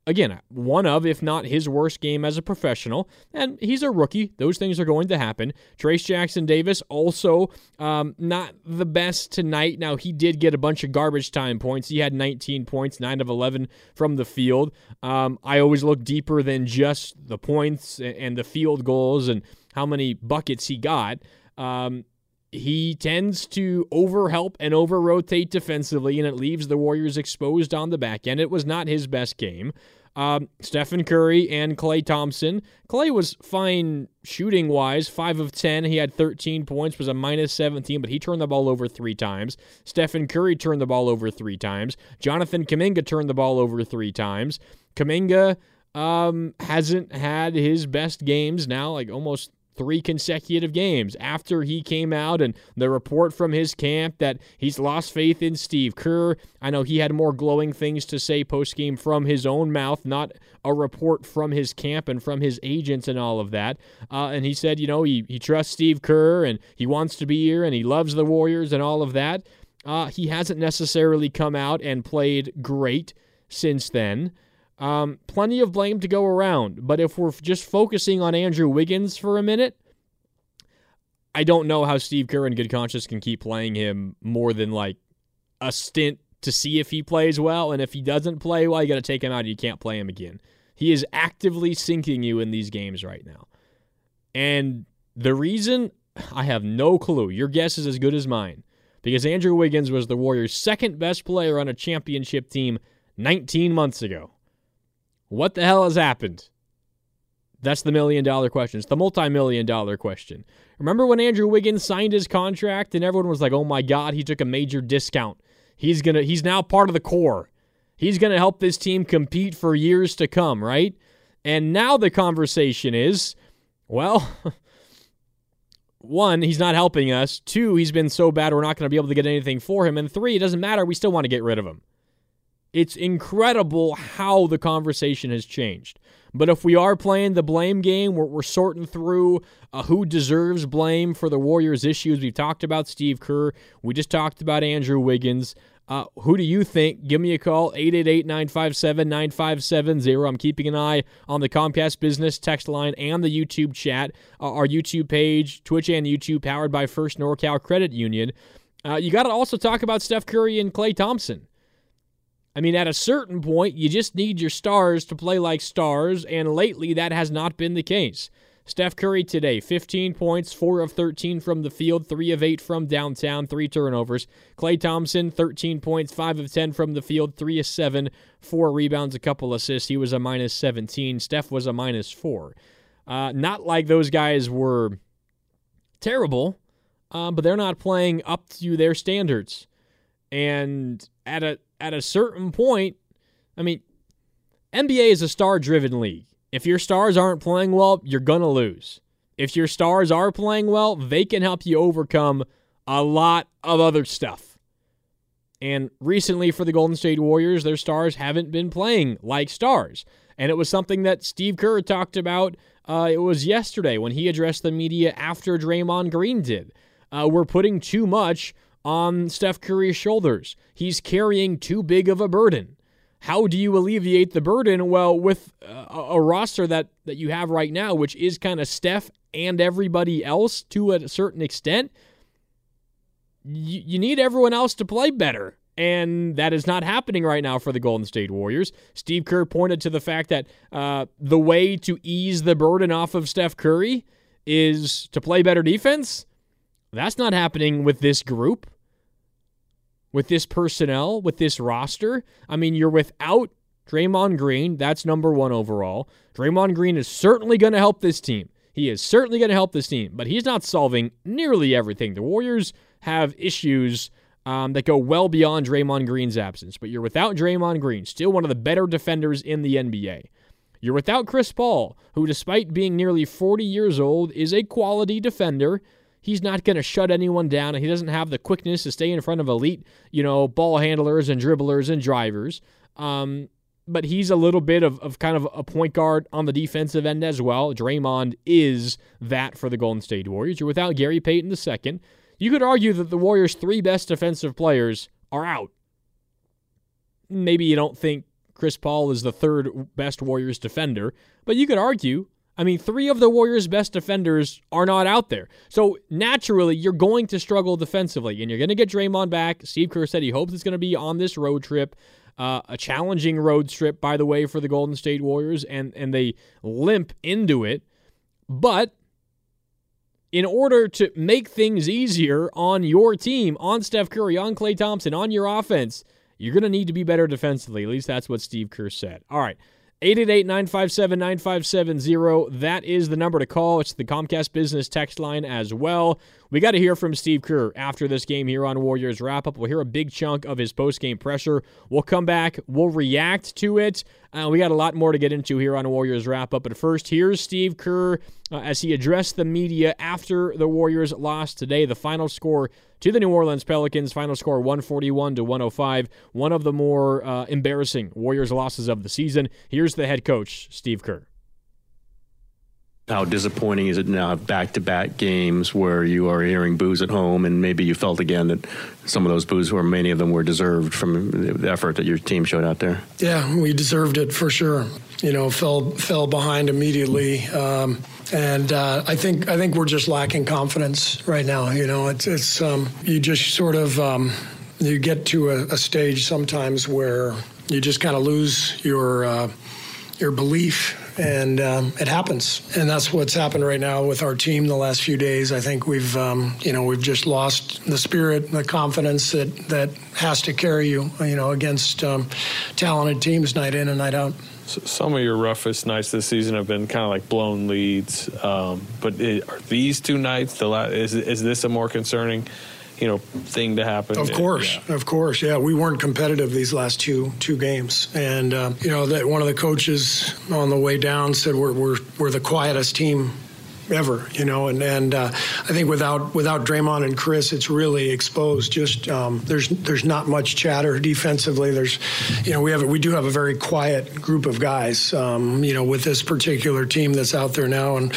again, one of, if not his worst game as a professional. And he's a rookie. Those things are going to happen. Trayce Jackson-Davis also um, not the best tonight. Now, he did get a bunch of garbage time points. He had 19 points, 9 of 11 from the field. Um, I always look deeper than just the points and the field goals and how many buckets he got. Um, he tends to overhelp and over rotate defensively, and it leaves the Warriors exposed on the back end. It was not his best game. Um, Stephen Curry and Klay Thompson. Klay was fine shooting wise, 5 of 10. He had 13 points, was a minus 17, but he turned the ball over three times. Stephen Curry turned the ball over three times. Jonathan Kuminga turned the ball over three times. Kuminga um, hasn't had his best games now, like almost three consecutive games after he came out and the report from his camp that he's lost faith in Steve Kerr. I know he had more glowing things to say post game from his own mouth, not a report from his camp and from his agents and all of that. Uh, and he said, you know, he, he trusts Steve Kerr and he wants to be here and he loves the Warriors and all of that. Uh, he hasn't necessarily come out and played great since then. Um, plenty of blame to go around, but if we're just focusing on Andrew Wiggins for a minute, I don't know how Steve Kerr in good conscience can keep playing him more than like a stint to see if he plays well. And if he doesn't play well, you got to take him out. You can't play him again. He is actively sinking you in these games right now. And the reason, I have no clue. Your guess is as good as mine. Because Andrew Wiggins was the Warriors' second best player on a championship team 19 months ago. What the hell has happened? That's the million dollar question. It's the multi million dollar question. Remember when Andrew Wiggins signed his contract and everyone was like, "Oh my God, he took a major discount. He's gonna. He's now part of the core. He's gonna help this team compete for years to come, right?" And now the conversation is, well. one, he's not helping us. Two, he's been so bad we're not going to be able to get anything for him. And three, it doesn't matter. We still want to get rid of him. It's incredible how the conversation has changed. But if we are playing the blame game, we're, we're sorting through uh, who deserves blame for the Warriors' issues. We've talked about Steve Kerr. We just talked about Andrew Wiggins. Uh, who do you think? Give me a call, 888 957 9570. I'm keeping an eye on the Comcast Business text line and the YouTube chat. Uh, our YouTube page, Twitch and YouTube, powered by First NorCal Credit Union. Uh, you got to also talk about Steph Curry and Klay Thompson. I mean, at a certain point, you just need your stars to play like stars, and lately that has not been the case. Steph Curry today, 15 points, 4 of 13 from the field, 3 of 8 from downtown, 3 turnovers. Klay Thompson, 13 points, 5 of 10 from the field, 3 of 7, 4 rebounds, a couple assists. He was a minus 17. Steph was a minus 4. Uh, not like those guys were terrible, uh, but they're not playing up to their standards. And at a at a certain point, I mean, NBA is a star driven league. If your stars aren't playing well, you're gonna lose. If your stars are playing well, they can help you overcome a lot of other stuff. And recently for the Golden State Warriors, their stars haven't been playing like stars. And it was something that Steve Kerr talked about. Uh, it was yesterday when he addressed the media after Draymond Green did. Uh, we're putting too much on Steph Curry's shoulders. He's carrying too big of a burden. How do you alleviate the burden? Well, with a, a roster that, that you have right now, which is kind of Steph and everybody else to a certain extent, you, you need everyone else to play better. And that is not happening right now for the Golden State Warriors. Steve Kerr pointed to the fact that uh, the way to ease the burden off of Steph Curry is to play better defense. That's not happening with this group, with this personnel, with this roster. I mean, you're without Draymond Green. That's number one overall. Draymond Green is certainly going to help this team. He is certainly going to help this team, but he's not solving nearly everything. The Warriors have issues um, that go well beyond Draymond Green's absence. But you're without Draymond Green, still one of the better defenders in the NBA. You're without Chris Paul, who, despite being nearly 40 years old, is a quality defender. He's not going to shut anyone down, he doesn't have the quickness to stay in front of elite, you know, ball handlers and dribblers and drivers. Um, but he's a little bit of, of kind of a point guard on the defensive end as well. Draymond is that for the Golden State Warriors. You're without Gary Payton II. You could argue that the Warriors' three best defensive players are out. Maybe you don't think Chris Paul is the third best Warriors defender, but you could argue. I mean, three of the Warriors' best defenders are not out there. So naturally, you're going to struggle defensively, and you're going to get Draymond back. Steve Kerr said he hopes it's going to be on this road trip. Uh, a challenging road trip, by the way, for the Golden State Warriors, and, and they limp into it. But in order to make things easier on your team, on Steph Curry, on Klay Thompson, on your offense, you're going to need to be better defensively. At least that's what Steve Kerr said. All right. 888 957 9570. That is the number to call. It's the Comcast Business text line as well. We got to hear from Steve Kerr after this game here on Warriors Wrap Up. We'll hear a big chunk of his post game pressure. We'll come back, we'll react to it. Uh, we got a lot more to get into here on Warriors Wrap Up. But first, here's Steve Kerr uh, as he addressed the media after the Warriors lost today. The final score to the New Orleans Pelicans, final score 141 to 105. One of the more uh, embarrassing Warriors losses of the season. Here's the head coach, Steve Kerr. How disappointing is it now back-to-back games where you are hearing boos at home, and maybe you felt again that some of those boos, or many of them, were deserved from the effort that your team showed out there. Yeah, we deserved it for sure. You know, fell fell behind immediately, um, and uh, I think I think we're just lacking confidence right now. You know, it's it's um, you just sort of um, you get to a, a, stage sometimes where you just kind of lose your uh, your belief and um, it happens. And that's what's happened right now with our team the last few days. I think we've, um, you know, we've just lost the spirit, the confidence that that has to carry you, you know, against um, talented teams night in and night out. Some of your roughest nights this season have been kind of like blown leads, um, but it, are these two nights the la- is is this a more concerning? you know thing to happen. Of course, yeah. of course, yeah. We weren't competitive these last two two games, and uh, you know that one of the coaches on the way down said we're we're we're the quietest team ever, you know. And and uh, I think without without Draymond and Chris, it's really exposed. Just um, there's there's not much chatter defensively. There's, you know, we have we do have a very quiet group of guys, um, you know, with this particular team that's out there now, and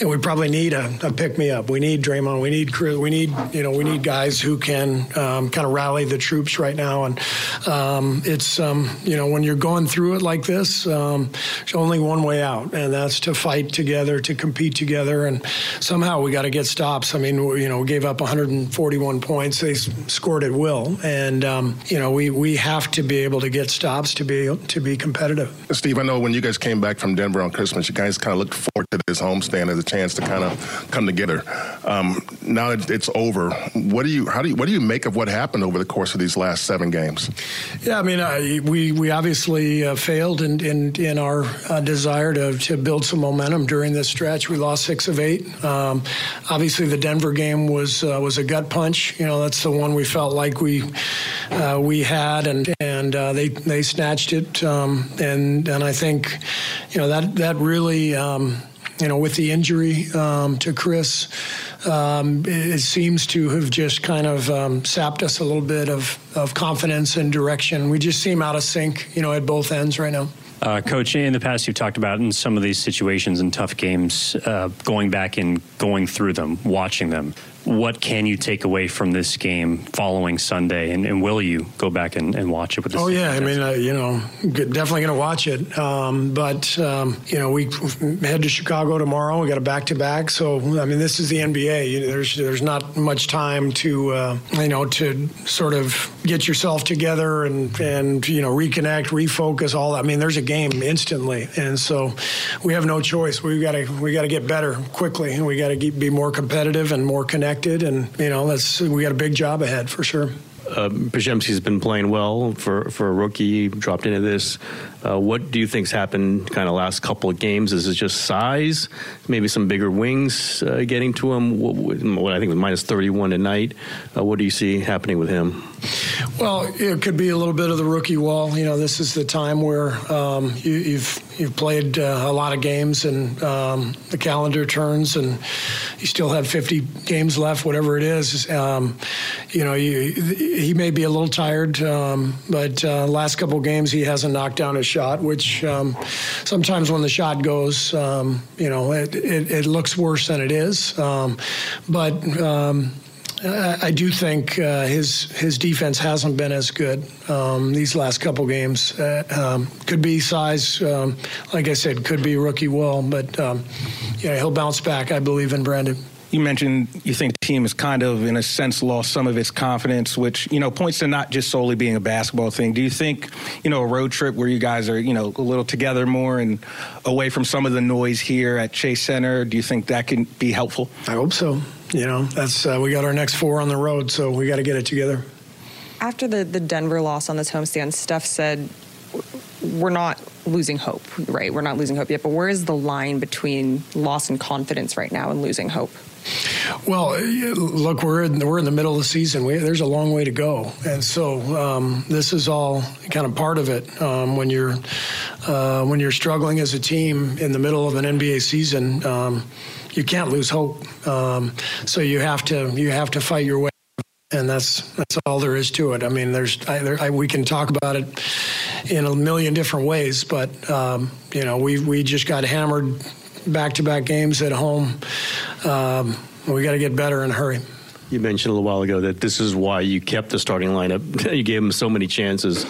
and we probably need a, a pick me up. We need Draymond. We need Chris. We need you know we need guys who can um, kind of rally the troops right now. And um, it's um, you know when you're going through it like this, um, there's only one way out, and that's to fight together, to compete together together, and somehow we got to get stops. I mean, you know, we gave up 141 points. They scored at will, and um, you know, we we have to be able to get stops to be to be competitive. Steve, I know when you guys came back from Denver on Christmas, you guys kind of looked forward to this homestand as a chance to kind of come together. Um, now that it's over, what do you how do you what do you make of what happened over the course of these last seven games? Yeah, I mean, uh, we we obviously uh, failed in in, in our uh, desire to to build some momentum during this stretch. We lost six of eight. Um, obviously, the Denver game was uh, was a gut punch. You know, that's the one we felt like we uh, we had, and and uh, they they snatched it. Um, and and I think, you know, that that really. Um, you know, with the injury um, to Chris, um, it, seems to have just kind of um, sapped us a little bit of, of confidence and direction. We just seem out of sync, you know, at both ends right now. Uh, Coach, in the past, you've talked about in some of these situations and tough games, uh, going back and going through them, watching them what can you take away from this game following Sunday, and, and will you go back and, and watch it with? Oh yeah, I mean, uh, you know, definitely going to watch it. Um, but um, you know, we head to Chicago tomorrow. We got a back to back, so I mean, this is the NBA. There's there's not much time to uh, you know to sort of get yourself together and and you know reconnect, refocus. All that. I mean, there's a game instantly, and so we have no choice. We got to we got to get better quickly, and we got to be more competitive and more connected and you know that's we got a big job ahead for sure. Uh, Podziemski's been playing well for, for a rookie, dropped into this. Uh, what do you think's happened kind of last couple of games? Is it just size? Maybe some bigger wings uh, getting to him? What, what, I think was minus 31 tonight. Uh, what do you see happening with him? Well, it could be a little bit of the rookie wall. You know, this is the time where um, you, have you've, you've played uh, a lot of games, and um, the calendar turns, and you still have 50 games left, whatever it is. Um, you know, you, he may be a little tired, um, but uh, last couple games he hasn't knocked down a shot, which um, sometimes when the shot goes, um, you know, it, it, it, looks worse than it is. but I do think uh, his his defense hasn't been as good um, these last couple games. Uh, um, could be size, um, like I said, could be rookie wall, but um, yeah, he'll bounce back. I believe in Brandin. You mentioned you think the team has kind of, in a sense, lost some of its confidence, which you know points to not just solely being a basketball thing. Do you think, you know, a road trip where you guys are, you know, a little together more and away from some of the noise here at Chase Center? Do you think that can be helpful? I hope so you know, that's uh, we got our next four on the road, so we got to get it together. After the the Denver loss on this homestand, Steph said, "We're not losing hope, right? We're not losing hope yet. But where is the line between loss and confidence right now and losing hope?" Well, look, we're in, we're in the middle of the season. We, there's a long way to go, and so um, this is all kind of part of it. Um, when you're uh, when you're struggling as a team in the middle of an NBA season. Um, you can't lose hope. Um, so you have to you have to fight your way, and that's that's all there is to it. I mean, there's I, there, I, we can talk about it in a million different ways, but um, you know, we we just got hammered back to back games at home. Um, we got to get better in a hurry. You mentioned a little while ago that this is why you kept the starting lineup. you gave them so many chances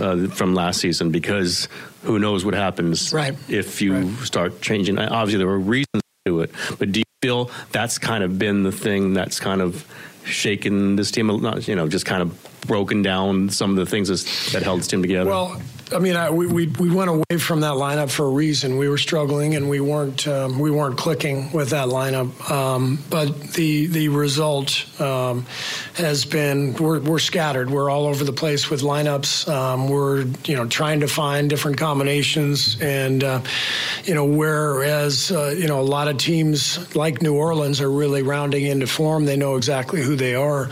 uh, from last season because who knows what happens right. if you right. start changing. Obviously, there were reasons to it. But do you feel that's kind of been the thing that's kind of shaken this team? Not, you know, just kind of broken down some of the things that held this team together. Well, I mean, I, we, we, we went away from that lineup for a reason. We were struggling and we weren't um, we weren't clicking with that lineup. Um, but the the result um, has been we're, we're scattered. We're all over the place with lineups. Um, we're you know trying to find different combinations and uh, you know whereas uh, you know a lot of teams like New Orleans are really rounding into form. They know exactly who they are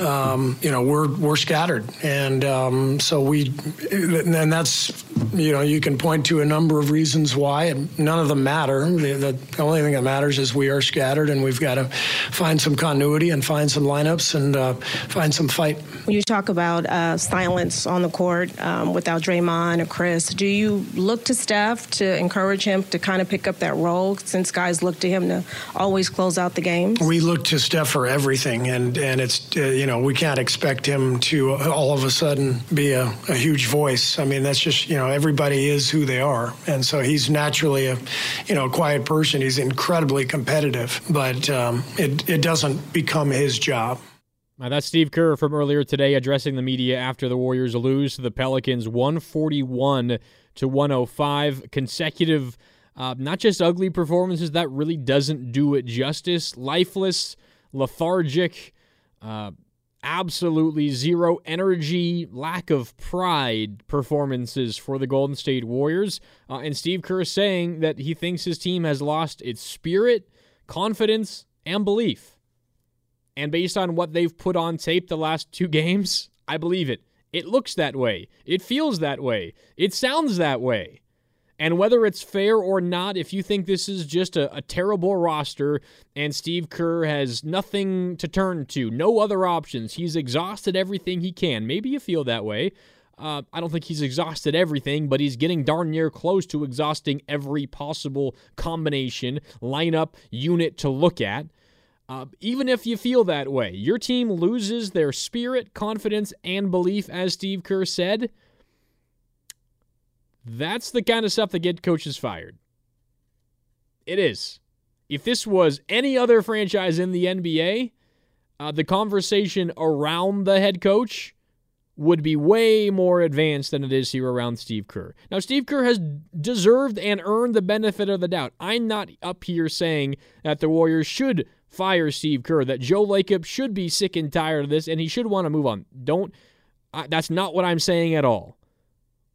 um, you know, we're we're scattered, and um, so we, and that's you know, you can point to a number of reasons why, and none of them matter. The, the only thing that matters is we are scattered, and we've got to find some continuity and find some lineups and uh, find some fight. When you talk about uh, silence on the court um, without Draymond or Chris, do you look to Steph to encourage him to kind of pick up that role since guys look to him to always close out the games? We look to Steph for everything, and and it's uh, you know we can't expect him to all of a sudden be a, a huge voice. I mean that's just you know every everybody is who they are, and so he's naturally a, you know, a quiet person. He's incredibly competitive, but um, it it doesn't become his job. Now that's Steve Kerr from earlier today addressing the media after the Warriors lose to the Pelicans 141 to 105 consecutive uh, not just ugly performances that really doesn't do it justice lifeless lethargic uh, absolutely zero energy lack of pride performances for the Golden State Warriors uh, and Steve Kerr is saying that he thinks his team has lost its spirit confidence and belief and based on what they've put on tape the last two games, I believe it. It looks that way. It feels that way. It sounds that way. And whether it's fair or not, if you think this is just a, a, terrible roster and Steve Kerr has nothing to turn to, no other options, he's exhausted everything he can, maybe you feel that way. Uh, I don't think he's exhausted everything, but he's getting darn near close to exhausting every possible combination, lineup, unit to look at. Uh, even if you feel that way, your team loses their spirit, confidence, and belief, as Steve Kerr said. That's the kind of stuff that get coaches fired. It is. If this was any other franchise in the NBA, uh, the conversation around the head coach would be way more advanced than it is here around Steve Kerr. Now, Steve Kerr has deserved and earned the benefit of the doubt. I'm not up here saying that the Warriors should fire Steve Kerr, that Joe Lacob should be sick and tired of this and he should want to move on. Don't, I, that's not what I'm saying at all.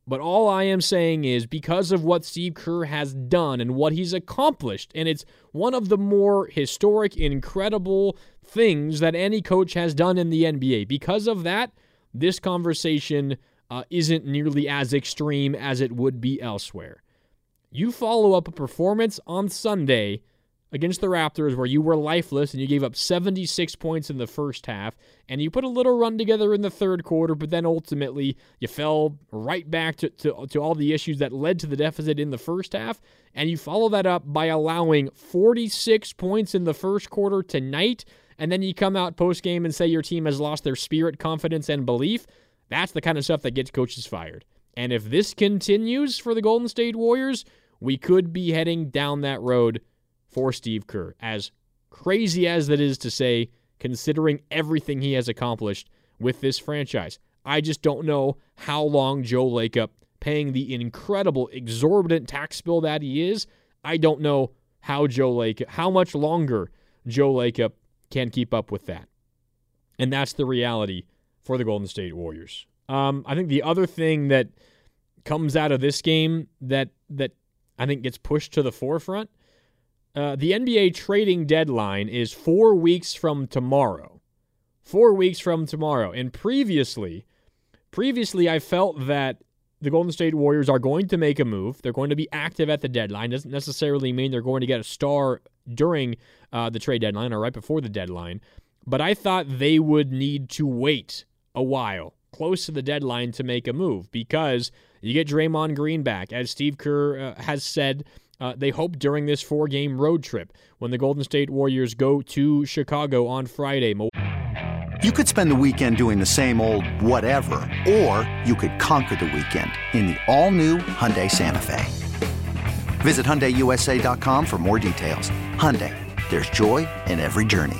But all I am saying is because of what Steve Kerr has done and what he's accomplished, and it's one of the more historic, incredible things that any coach has done in the NBA. Because of that, this conversation uh, isn't nearly as extreme as it would be elsewhere. You follow up a performance on Sunday against the Raptors where you were lifeless and you gave up 76 points in the first half and you put a little run together in the third quarter, but then ultimately you fell right back to, to, to all the issues that led to the deficit in the first half. And you follow that up by allowing 46 points in the first quarter tonight. And then you come out post game and say your team has lost their spirit, confidence, and belief. That's the kind of stuff that gets coaches fired. And if this continues for the Golden State Warriors, we could be heading down that road for Steve Kerr. As crazy as that is to say, considering everything he has accomplished with this franchise. I just don't know how long Joe Lacob, paying the incredible, exorbitant tax bill that he is, I don't know how Joe Lacob, how much longer Joe Lacob can keep up with that. And that's the reality for the Golden State Warriors. Um, I think the other thing that comes out of this game that that I think gets pushed to the forefront uh, the NBA trading deadline is four weeks from tomorrow. Four weeks from tomorrow. And previously, previously I felt that the Golden State Warriors are going to make a move. They're going to be active at the deadline. Doesn't necessarily mean they're going to get a star during uh, the trade deadline or right before the deadline. But I thought they would need to wait a while, close to the deadline, to make a move because you get Draymond Green back. As Steve Kerr uh, has said, uh, they hope during this four game road trip when the Golden State Warriors go to Chicago on Friday. You could spend the weekend doing the same old whatever, or you could conquer the weekend in the all new Hyundai Santa Fe. Visit HyundaiUSA.com for more details. Hyundai, there's joy in every journey.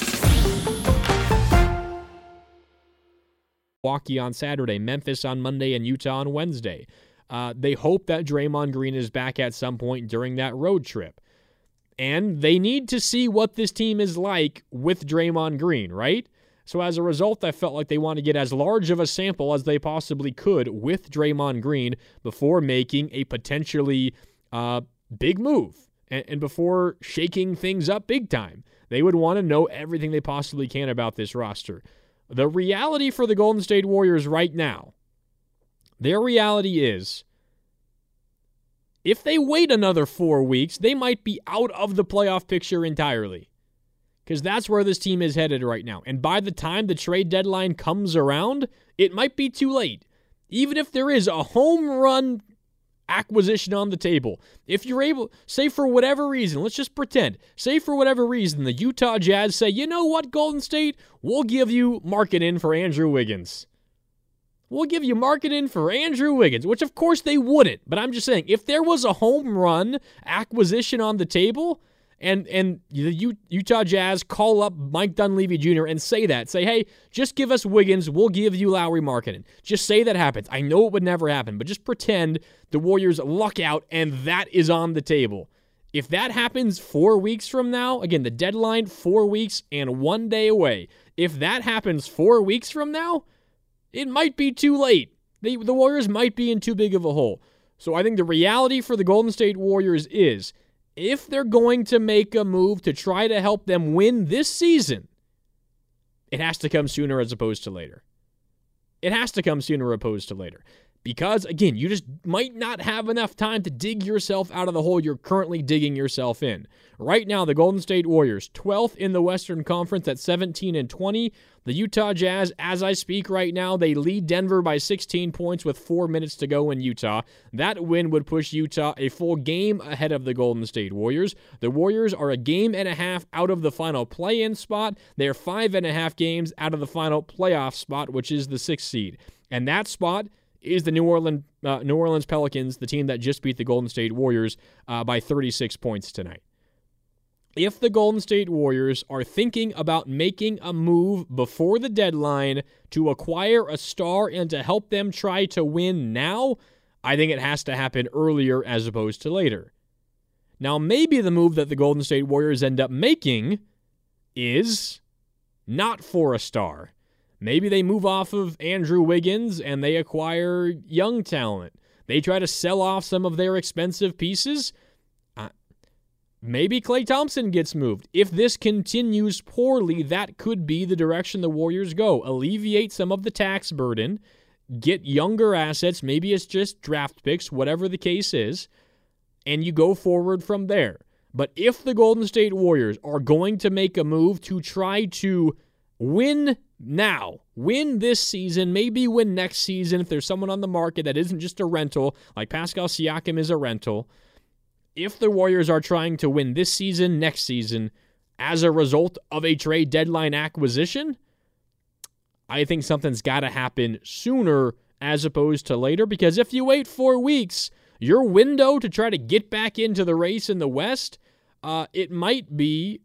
Milwaukee on Saturday, Memphis on Monday, and Utah on Wednesday. Uh, they hope that Draymond Green is back at some point during that road trip. And they need to see what this team is like with Draymond Green, right? So as a result, I felt like they want to get as large of a sample as they possibly could with Draymond Green before making a potentially uh, big move and, and before shaking things up big time. They would want to know everything they possibly can about this roster. The reality for the Golden State Warriors right now, their reality is If they wait another four weeks, they might be out of the playoff picture entirely. Because that's where this team is headed right now. And by the time the trade deadline comes around, it might be too late. Even if there is a home run acquisition on the table. If you're able, say for whatever reason, let's just pretend, say for whatever reason, the Utah Jazz say, you know what, Golden State, we'll give you Markkanen for Andrew Wiggins. We'll give you Markkanen for Andrew Wiggins, which of course they wouldn't. But I'm just saying, if there was a home run acquisition on the table, and and the Utah Jazz call up Mike Dunleavy Jr. and say that. Say, hey, just give us Wiggins. We'll give you Lauri Markkanen. Just say that happens. I know it would never happen, but just pretend the Warriors luck out and that is on the table. If that happens four weeks from now, again, the deadline four weeks and one day away. If that happens four weeks from now, it might be too late. The, the Warriors might be in too big of a hole. So I think the reality for the Golden State Warriors is if they're going to make a move to try to help them win this season, it has to come sooner as opposed to later. It has to come sooner opposed to later. Because, again, you just might not have enough time to dig yourself out of the hole you're currently digging yourself in. Right now, the Golden State Warriors, 12th in the Western Conference at 17 and 20. The Utah Jazz, as I speak right now, they lead Denver by 16 points with four minutes to go in Utah. That win would push Utah a full game ahead of the Golden State Warriors. The Warriors are a game and a half out of the final play in spot. They're five and a half games out of the final playoff spot, which is the sixth seed. And that spot is the New Orleans uh, New Orleans Pelicans, the team that just beat the Golden State Warriors uh, by 36 points tonight if the Golden State Warriors are thinking about making a move before the deadline to acquire a star and to help them try to win now, I think it has to happen earlier as opposed to later. Now, maybe the move that the Golden State Warriors end up making is not for a star. Maybe they move off of Andrew Wiggins and they acquire young talent. They try to sell off some of their expensive pieces Maybe Klay Thompson gets moved. If this continues poorly, that could be the direction the Warriors go. Alleviate some of the tax burden, get younger assets, maybe it's just draft picks, whatever the case is, and you go forward from there. But if the Golden State Warriors are going to make a move to try to win now, win this season, maybe win next season if there's someone on the market that isn't just a rental, like Pascal Siakam is a rental if the Warriors are trying to win this season, next season, as a result of a trade deadline acquisition, I think something's got to happen sooner as opposed to later. Because if you wait four weeks, your window to try to get back into the race in the West, uh, it might be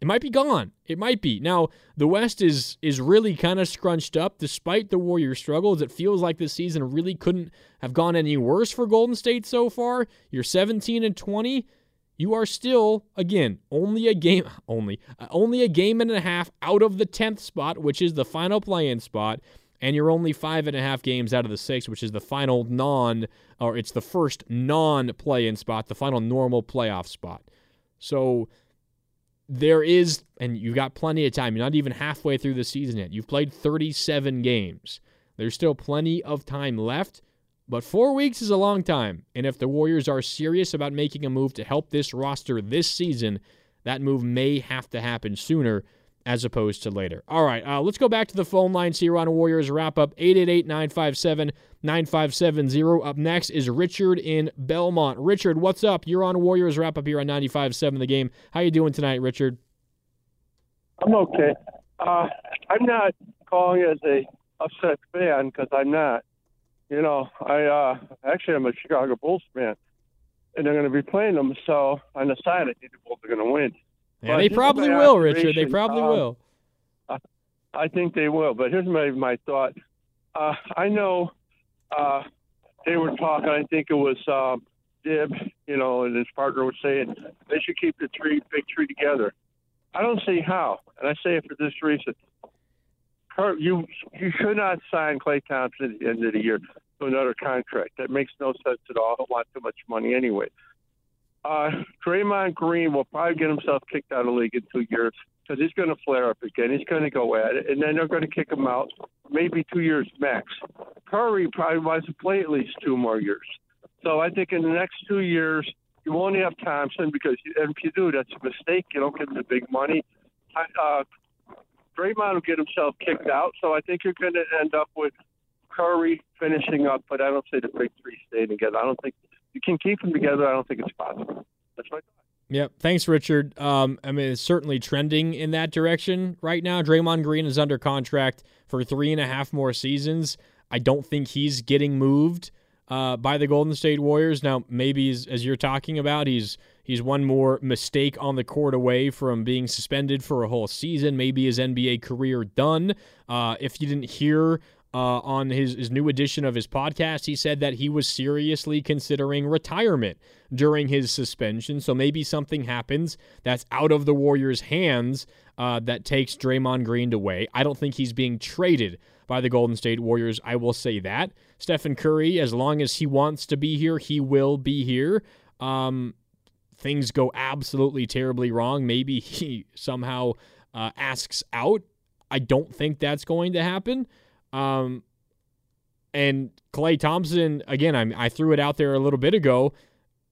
it might be gone. It might be. Now, the West is is really kind of scrunched up despite the Warriors' struggles. It feels like this season really couldn't have gone any worse for Golden State so far. You're 17 and 20. You are still again only a game only uh, only a game and a half out of the 10th spot, which is the final play-in spot, and you're only five and a half games out of the six, which is the final non or it's the first non-play-in spot, the final normal playoff spot. So there is, and you've got plenty of time. You're not even halfway through the season yet. You've played 37 games. There's still plenty of time left, but four weeks is a long time. And if the Warriors are serious about making a move to help this roster this season, that move may have to happen sooner as opposed to later. All right, uh, let's go back to the phone lines here on Warriors Wrap Up 888 957 9570. Up next is Richard in Belmont. Richard, what's up? You're on Warriors Wrap Up here on 95.7 The Game. How you doing tonight, Richard? I'm okay. Uh, I'm not calling as a upset fan because I'm not. You know, I uh, actually I'm a Chicago Bulls fan, and they're going to be playing them. So on the side, I think the Bulls are going to win. Yeah, they probably will, Richard. They probably um, will. I think they will. But here's my my thought. Uh, I know uh, they were talking. I think it was um, Dib, you know, and his partner was saying they should keep the tree, big tree together. I don't see how, and I say it for this reason. Kurt, you you should not sign Klay Thompson at the end of the year to another contract. That makes no sense at all. I don't want too much money anyway. Uh, Draymond Green will probably get himself kicked out of the league in two years because he's going to flare up again. He's going to go at it, and then they're going to kick him out, maybe two years max. Curry probably wants to play at least two more years. So I think in the next two years, you won't have Thompson because, and if you do, that's a mistake. You don't get the big money. Uh, Draymond will get himself kicked out, so I think you're going to end up with Curry finishing up, but I don't say the big three stay together. I don't think you can keep them together. I don't think it's possible. That's my thought. Yep. Thanks, Richard. Um, I mean, it's certainly trending in that direction right now. Draymond Green is under contract for three and a half more seasons. I don't think he's getting moved uh, by the Golden State Warriors. Now, maybe as, you're talking about, he's he's one more mistake on the court away from being suspended for a whole season. Maybe his NBA career done. Uh, if you didn't hear uh, on his, his new edition of his podcast, he said that he was seriously considering retirement during his suspension. So maybe something happens that's out of the Warriors' hands uh, that takes Draymond Green away. I don't think he's being traded by the Golden State Warriors. I will say that. Stephen Curry, as long as he wants to be here, he will be here. Um, things go absolutely terribly wrong. Maybe he somehow uh, asks out. I don't think that's going to happen. Um, and Klay Thompson, again, I, I threw it out there a little bit ago.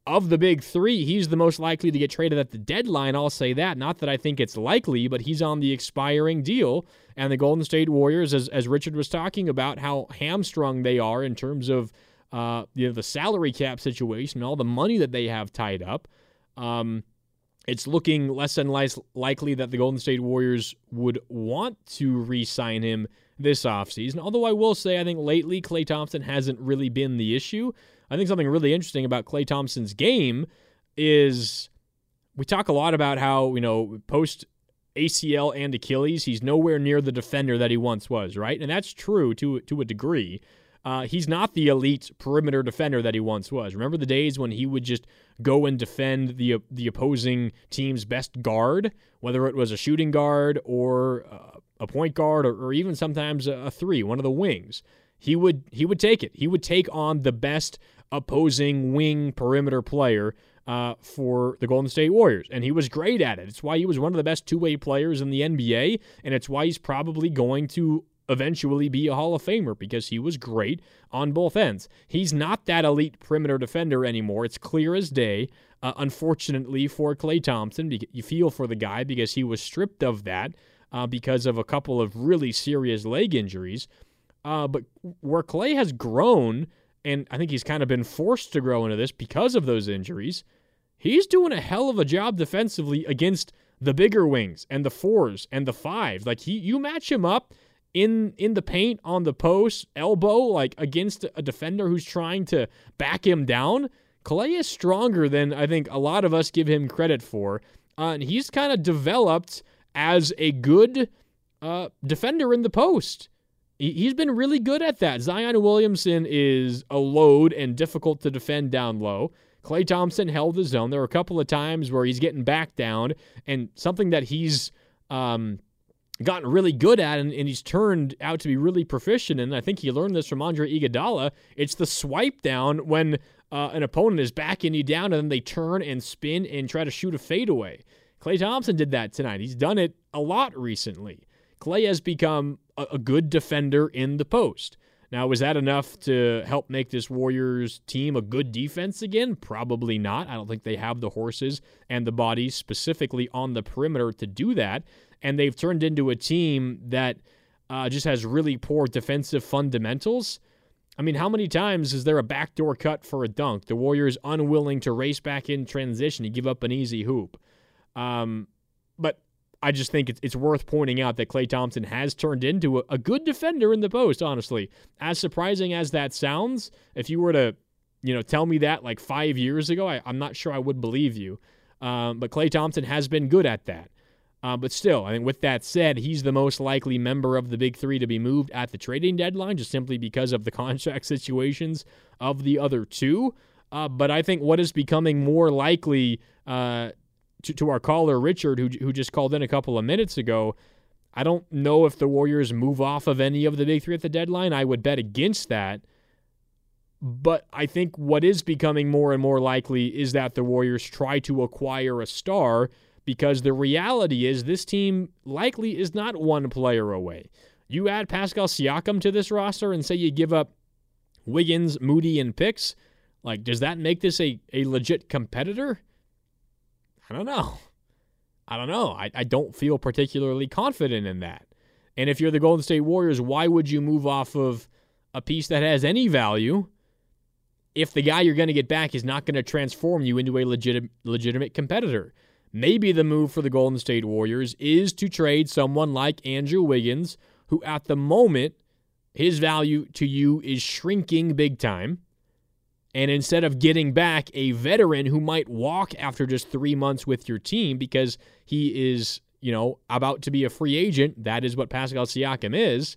Of the big three, he's the most likely to get traded at the deadline. I'll say that. Not that I think it's likely, but he's on the expiring deal. And the Golden State Warriors, as, as Richard was talking about, how hamstrung they are in terms of uh, you know, the salary cap situation, and all the money that they have tied up. Um, it's looking less and less likely that the Golden State Warriors would want to re sign him this offseason. Although I will say, I think lately Klay Thompson hasn't really been the issue. I think something really interesting about Klay Thompson's game is we talk a lot about how, you know, post ACL and Achilles, he's nowhere near the defender that he once was, right? And that's true to to a degree. Uh, he's not the elite perimeter defender that he once was. Remember the days when he would just go and defend the the opposing team's best guard, whether it was a shooting guard or uh, a point guard or, or even sometimes a, a three, one of the wings. He would he would take it. He would take on the best opposing wing perimeter player uh, for the Golden State Warriors, and he was great at it. It's why he was one of the best two way players in the NBA, and it's why he's probably going to eventually be a Hall of Famer because he was great on both ends. He's not that elite perimeter defender anymore. It's clear as day. Uh, unfortunately for Klay Thompson, you feel for the guy because he was stripped of that uh, because of a couple of really serious leg injuries. Uh, but where Klay has grown, and I think he's kind of been forced to grow into this because of those injuries, he's doing a hell of a job defensively against the bigger wings and the fours and the fives. Like he, you match him up in in the paint on the post, elbow, like against a defender who's trying to back him down. Klay is stronger than I think a lot of us give him credit for, uh, and he's kind of developed as a good uh, defender in the post. He's been really good at that. Zion Williamson is a load and difficult to defend down low. Klay Thompson held his own. There were a couple of times where he's getting back down, and something that he's um, gotten really good at and, and, he's turned out to be really proficient in. I think he learned this from Andre Iguodala. It's the swipe down when uh, an opponent is backing you down, and then they turn and spin and try to shoot a fadeaway. Klay Thompson did that tonight. He's done it a lot recently. Klay has become a, a good defender in the post. Now, was that enough to help make this Warriors team a good defense again? Probably not. I don't think they have the horses and the bodies specifically on the perimeter to do that. And they've turned into a team that uh, just has really poor defensive fundamentals. I mean, how many times is there a backdoor cut for a dunk? The Warriors unwilling to race back in transition. to give up an easy hoop. Um, but I just think it's, it's worth pointing out that Klay Thompson has turned into a, good defender in the post, honestly. As surprising as that sounds, if you were to, you know, tell me that like five years ago, I, am not sure I would believe you. Um, but Klay Thompson has been good at that. Uh, but still, I mean, with that said, he's the most likely member of the big three to be moved at the trading deadline, just simply because of the contract situations of the other two. Uh, but I think what is becoming more likely uh, to, to our caller Richard, who who just called in a couple of minutes ago, I don't know if the Warriors move off of any of the big three at the deadline. I would bet against that. But I think what is becoming more and more likely is that the Warriors try to acquire a star because the reality is this team likely is not one player away. You add Pascal Siakam to this roster and say you give up Wiggins, Moody, and picks. Like, does that make this a, a legit competitor? I don't know. I don't know. I, I don't feel particularly confident in that. And if you're the Golden State Warriors, why would you move off of a piece that has any value if the guy you're going to get back is not going to transform you into a legit, legitimate competitor? Maybe the move for the Golden State Warriors is to trade someone like Andrew Wiggins, who at the moment, his value to you is shrinking big time. And instead of getting back a veteran who might walk after just three months with your team because he is, you know, about to be a free agent, that is what Pascal Siakam is.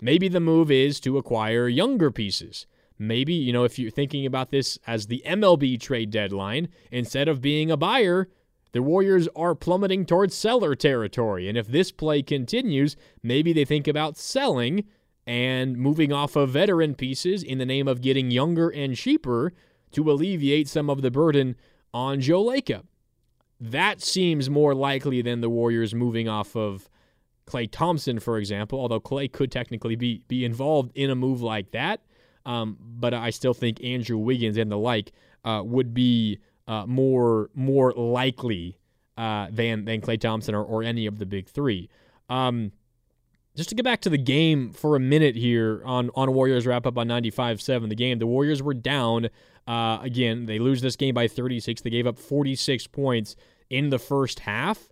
Maybe the move is to acquire younger pieces. Maybe, you know, if you're thinking about this as the MLB trade deadline, instead of being a buyer, the Warriors are plummeting towards seller territory. And if this play continues, maybe they think about selling and moving off of veteran pieces in the name of getting younger and cheaper to alleviate some of the burden on Joe Lacob. That seems more likely than the Warriors moving off of Klay Thompson, for example, although Klay could technically be, be involved in a move like that. Um, but I still think Andrew Wiggins and the like uh, would be uh, more more likely uh, than than Klay Thompson or, or any of the big three. Um, just to get back to the game for a minute here on on Warriors wrap up on 95-7 the game the Warriors were down uh, again they lose this game by 36 they gave up 46 points in the first half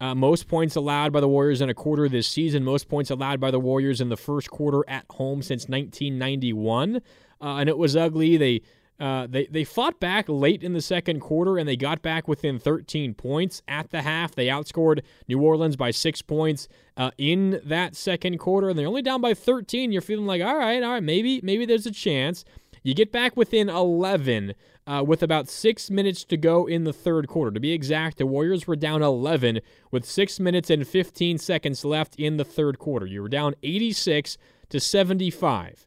uh, most points allowed by the Warriors in a quarter this season most points allowed by the Warriors in the first quarter at home since 1991 uh, and it was ugly they uh, they they fought back late in the second quarter and they got back within 13 points at the half. They outscored New Orleans by six points uh, in that second quarter, and they're only down by 13. You're feeling like, all right, all right, maybe maybe there's a chance. You get back within 11 uh, with about six minutes to go in the third quarter. To be exact, the Warriors were down 11 with six minutes and 15 seconds left in the third quarter. You were down 86 to 75.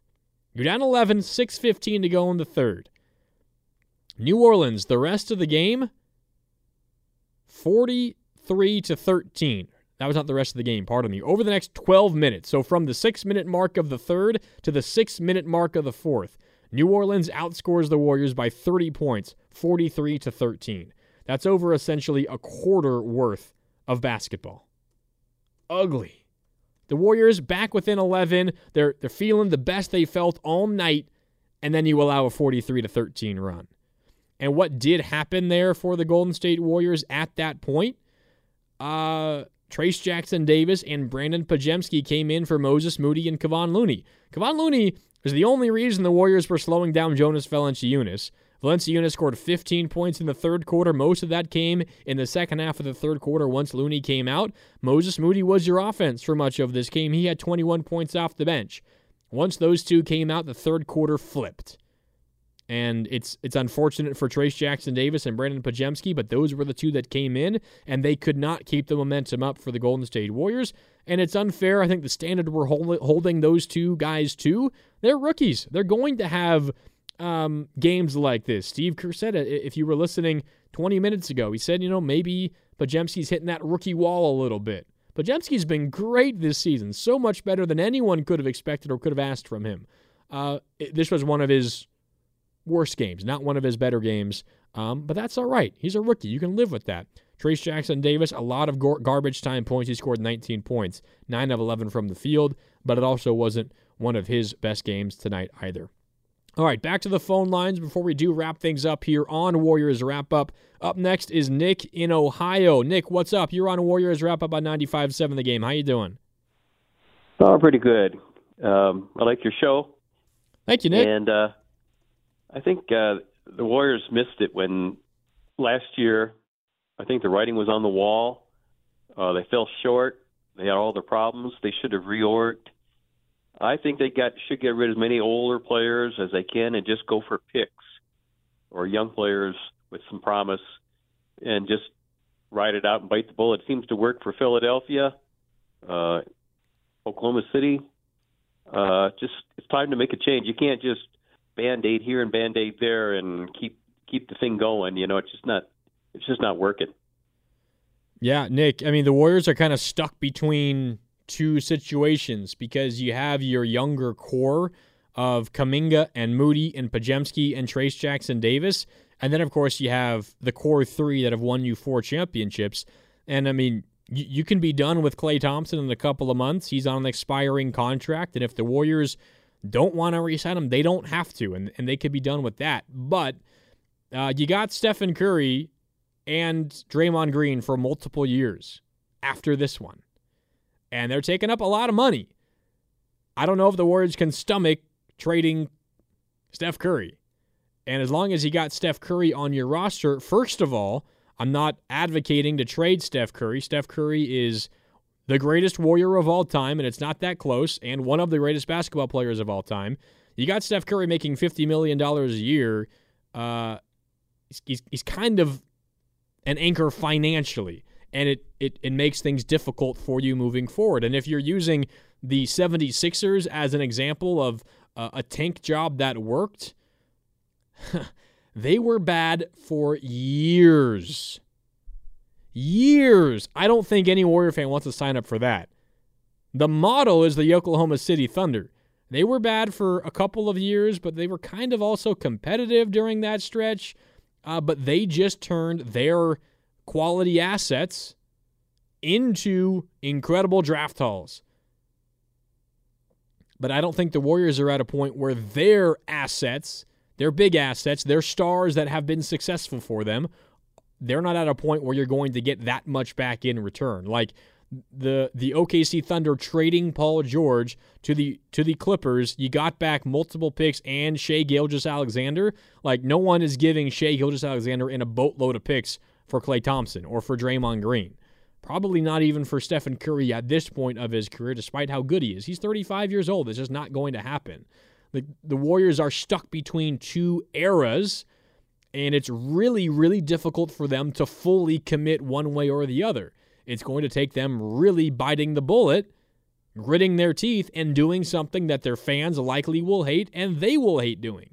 You're down 11, 6:15 to go in the third. New Orleans, the rest of the game, 43 to 13. That was not the rest of the game, pardon me. Over the next 12 minutes, so from the six minute mark of the third to the six minute mark of the fourth, New Orleans outscores the Warriors by 30 points, 43 to 13. That's over essentially a quarter worth of basketball. Ugly. The Warriors back within 11. They're they're feeling the best they felt all night, and then you allow a 43 to 13 run. And what did happen there for the Golden State Warriors at that point? Uh, Trayce Jackson Davis and Brandin Podziemski came in for Moses Moody and Kevon Looney. Kevon Looney was the only reason the Warriors were slowing down Jonas Valanciunas. Valanciunas scored 15 points in the third quarter. Most of that came in the second half of the third quarter once Looney came out. Moses Moody was your offense for much of this game. He had 21 points off the bench. Once those two came out, the third quarter flipped. And it's it's unfortunate for Trayce Jackson Davis and Brandin Podziemski, but those were the two that came in, and they could not keep the momentum up for the Golden State Warriors. And it's unfair. I think the standard we're hold, holding those two guys to, they're rookies. They're going to have um, games like this. Steve it. If you were listening 20 minutes ago, he said, you know, maybe Podziemski's hitting that rookie wall a little bit. Podziemski's been great this season, so much better than anyone could have expected or could have asked from him. Uh, this was one of his worst games, not one of his better games. Um, but that's all right. He's a rookie. You can live with that. Trayce Jackson Davis, a lot of gar- garbage time points. He scored 19 points, 9 of 11 from the field, but it also wasn't one of his best games tonight either. All right, back to the phone lines before we do wrap things up here on Warriors Wrap Up. Up next is Nick in Ohio. Nick, what's up? You're on Warriors Wrap Up on 95.7 The Game. How you doing? Oh, pretty good. Um, I like your show. Thank you, Nick. And uh, I think uh, the Warriors missed it when last year. I think the writing was on the wall. Uh, they fell short. They had all the problems. They should have reorged. I think they got should get rid of as many older players as they can and just go for picks or young players with some promise and just ride it out and bite the bullet. It seems to work for Philadelphia, uh, Oklahoma City. Uh, just it's time to make a change. You can't just band aid here and band aid there and keep keep the thing going. You know, it's just not it's just not working. Yeah, Nick. I mean, the Warriors are kind of stuck between two situations because you have your younger core of Kuminga and Moody and Podziemski and Trayce Jackson Davis. And then, of course, you have the core three that have won you four championships. And I mean, you, you can be done with Klay Thompson in a couple of months. He's on an expiring contract. And if the Warriors don't want to resign him, they don't have to. And, and they could be done with that. But uh, you got Stephen Curry and Draymond Green for multiple years after this one. And they're taking up a lot of money. I don't know if the Warriors can stomach trading Steph Curry. And as long as you got Steph Curry on your roster, first of all, I'm not advocating to trade Steph Curry. Steph Curry is the greatest Warrior of all time, and it's not that close, and one of the greatest basketball players of all time. You got Steph Curry making $50 million a year. Uh, he's, he's kind of an anchor financially, and it, it, it makes things difficult for you moving forward. And if you're using the 76ers as an example of uh, a tank job that worked, they were bad for years. Years. I don't think any Warrior fan wants to sign up for that. The model is the Oklahoma City Thunder. They were bad for a couple of years, but they were kind of also competitive during that stretch. Uh, but they just turned their quality assets into incredible draft hauls. But I don't think the Warriors are at a point where their assets, their big assets, their stars that have been successful for them, they're not at a point where you're going to get that much back in return. Like the the OKC Thunder trading Paul George to the to the Clippers, you got back multiple picks and Shai Gilgeous-Alexander. Like no one is giving Shai Gilgeous-Alexander in a boatload of picks for Klay Thompson or for Draymond Green. Probably not even for Stephen Curry at this point of his career, despite how good he is. He's 35 years old. It's just not going to happen. The, the Warriors are stuck between two eras, and it's really, really difficult for them to fully commit one way or the other. It's going to take them really biting the bullet, gritting their teeth, and doing something that their fans likely will hate and they will hate doing.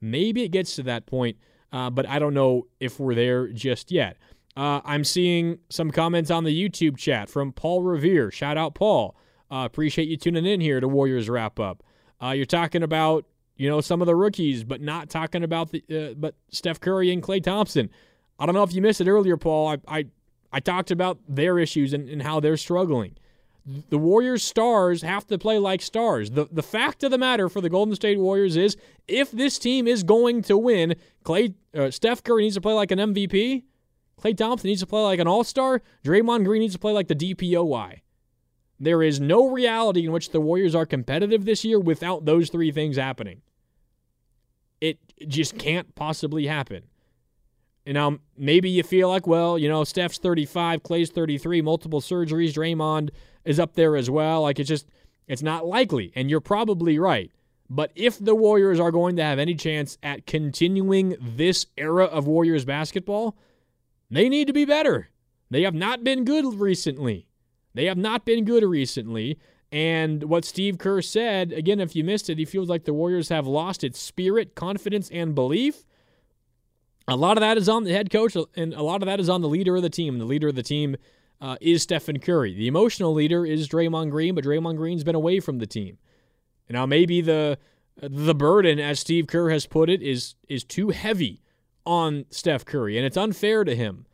Maybe it gets to that point, uh, but I don't know if we're there just yet. Uh, I'm seeing some comments on the YouTube chat from Paul Revere. Shout out, Paul. Uh, appreciate you tuning in here to Warriors Wrap Up. Uh, you're talking about you know some of the rookies, but not talking about the uh, but Steph Curry and Klay Thompson. I don't know if you missed it earlier, Paul. I I, I talked about their issues and, and how they're struggling. The Warriors stars have to play like stars. The the fact of the matter for the Golden State Warriors is if this team is going to win, Klay uh, Steph Curry needs to play like an MVP. Klay Thompson needs to play like an all star. Draymond Green needs to play like the DPOY. There is no reality in which the Warriors are competitive this year without those three things happening. It just can't possibly happen. And now maybe you feel like, well, you know, Steph's 35, Klay's 33, multiple surgeries, Draymond is up there as well. Like it's just, it's not likely. And you're probably right. But if the Warriors are going to have any chance at continuing this era of Warriors basketball, they need to be better. They have not been good recently. They have not been good recently. And what Steve Kerr said, again, if you missed it, he feels like the Warriors have lost its spirit, confidence, and belief. A lot of that is on the head coach, and a lot of that is on the leader of the team. The leader of the team uh, is Stephen Curry. The emotional leader is Draymond Green, but Draymond Green's been away from the team. Now, maybe the the burden, as Steve Kerr has put it, is is too heavy on Steph Curry, and it's unfair to him.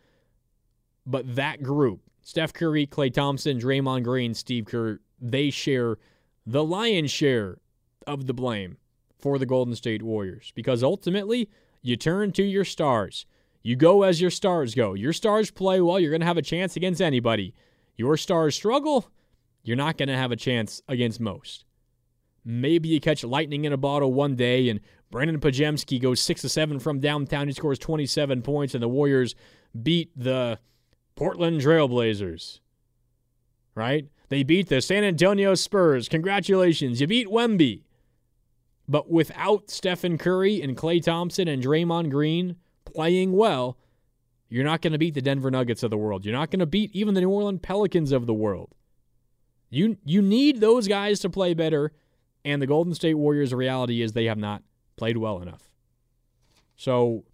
But that group, Steph Curry, Klay Thompson, Draymond Green, Steve Kerr, they share the lion's share of the blame for the Golden State Warriors because ultimately you turn to your stars. You go as your stars go. Your stars play well, you're going to have a chance against anybody. Your stars struggle, you're not going to have a chance against most. Maybe you catch lightning in a bottle one day and Brandin Podziemski goes 6 to 7 from downtown. He scores 27 points, and the Warriors beat the Portland Trailblazers. Right? They beat the San Antonio Spurs. Congratulations. You beat Wemby. But without Stephen Curry and Klay Thompson and Draymond Green playing well, you're not going to beat the Denver Nuggets of the world. You're not going to beat even the New Orleans Pelicans of the world. You you need those guys to play better, and the Golden State Warriors reality is they have not played well enough. So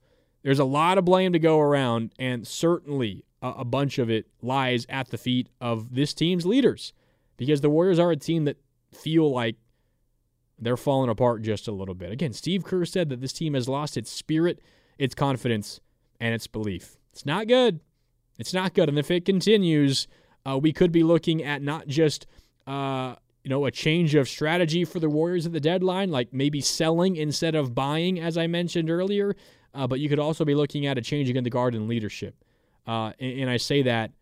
there's a lot of blame to go around, and certainly a, bunch of it lies at the feet of this team's leaders because the Warriors are a team that feel like they're falling apart just a little bit. Again, Steve Kerr said that this team has lost its spirit, its confidence, and its belief. It's not good. It's not good. And if it continues, uh, we could be looking at not just uh, you know a change of strategy for the Warriors at the deadline, like maybe selling instead of buying, as I mentioned earlier. Uh, but you could also be looking at a change in the guard and leadership. Uh, and, and I say that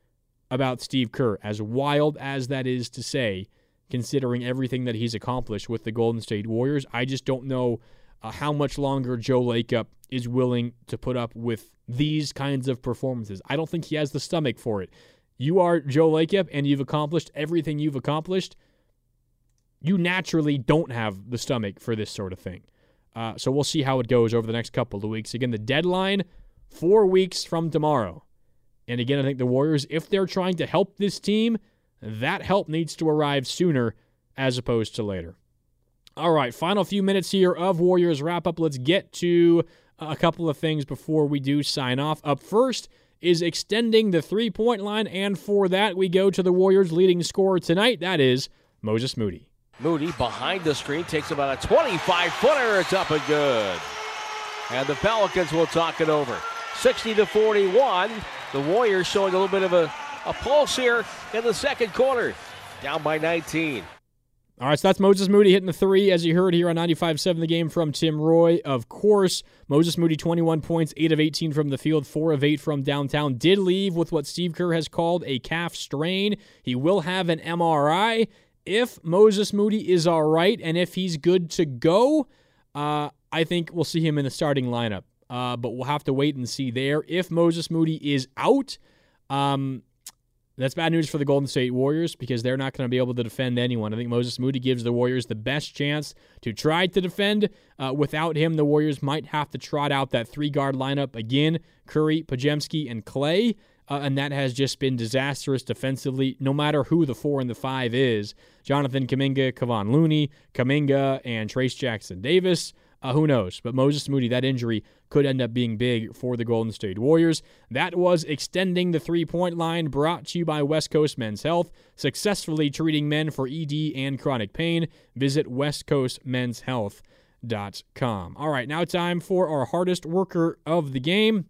about Steve Kerr, as wild as that is to say, considering everything that he's accomplished with the Golden State Warriors. I just don't know uh, how much longer Joe Lacob is willing to put up with these kinds of performances. I don't think he has the stomach for it. You are Joe Lacob and you've accomplished everything you've accomplished. You naturally don't have the stomach for this sort of thing. Uh, so we'll see how it goes over the next couple of weeks. Again, the deadline, four weeks from tomorrow. And again, I think the Warriors, if they're trying to help this team, that help needs to arrive sooner as opposed to later. All right, final few minutes here of Warriors wrap up. Let's get to uh, a couple of things before we do sign off. Up first is extending the three point line, and for that, we go to the Warriors' leading scorer tonight. That is Moses Moody. Moody behind the screen takes about a 25 footer. It's up and good. And the Pelicans will talk it over. 60 to 41. The Warriors showing a little bit of a, a pulse here in the second quarter. Down by 19. All right, so that's Moses Moody hitting the three, as you heard here on 95.7 the game from Tim Roye. Of course, Moses Moody, 21 points, 8 of 18 from the field, 4 of 8 from downtown. Did leave with what Steve Kerr has called a calf strain. He will have an MRI. If Moses Moody is all right and if he's good to go, uh, I think we'll see him in the starting lineup. Uh, but we'll have to wait and see there. If Moses Moody is out, um, that's bad news for the Golden State Warriors because they're not going to be able to defend anyone. I think Moses Moody gives the Warriors the best chance to try to defend. Uh, without him, the Warriors might have to trot out that three guard lineup again Curry, Podziemski, and Klay. Uh, and that has just been disastrous defensively, no matter who the four and the five is. Jonathan Kuminga, Kevon Looney, Kuminga, and Trayce Jackson Davis. Uh, who knows? But Moses Moody, that injury could end up being big for the Golden State Warriors. That was extending the three point line brought to you by West Coast Men's Health, successfully treating men for ED and chronic pain. Visit westcoastmenshealth.com. All right, now time for our hardest worker of the game.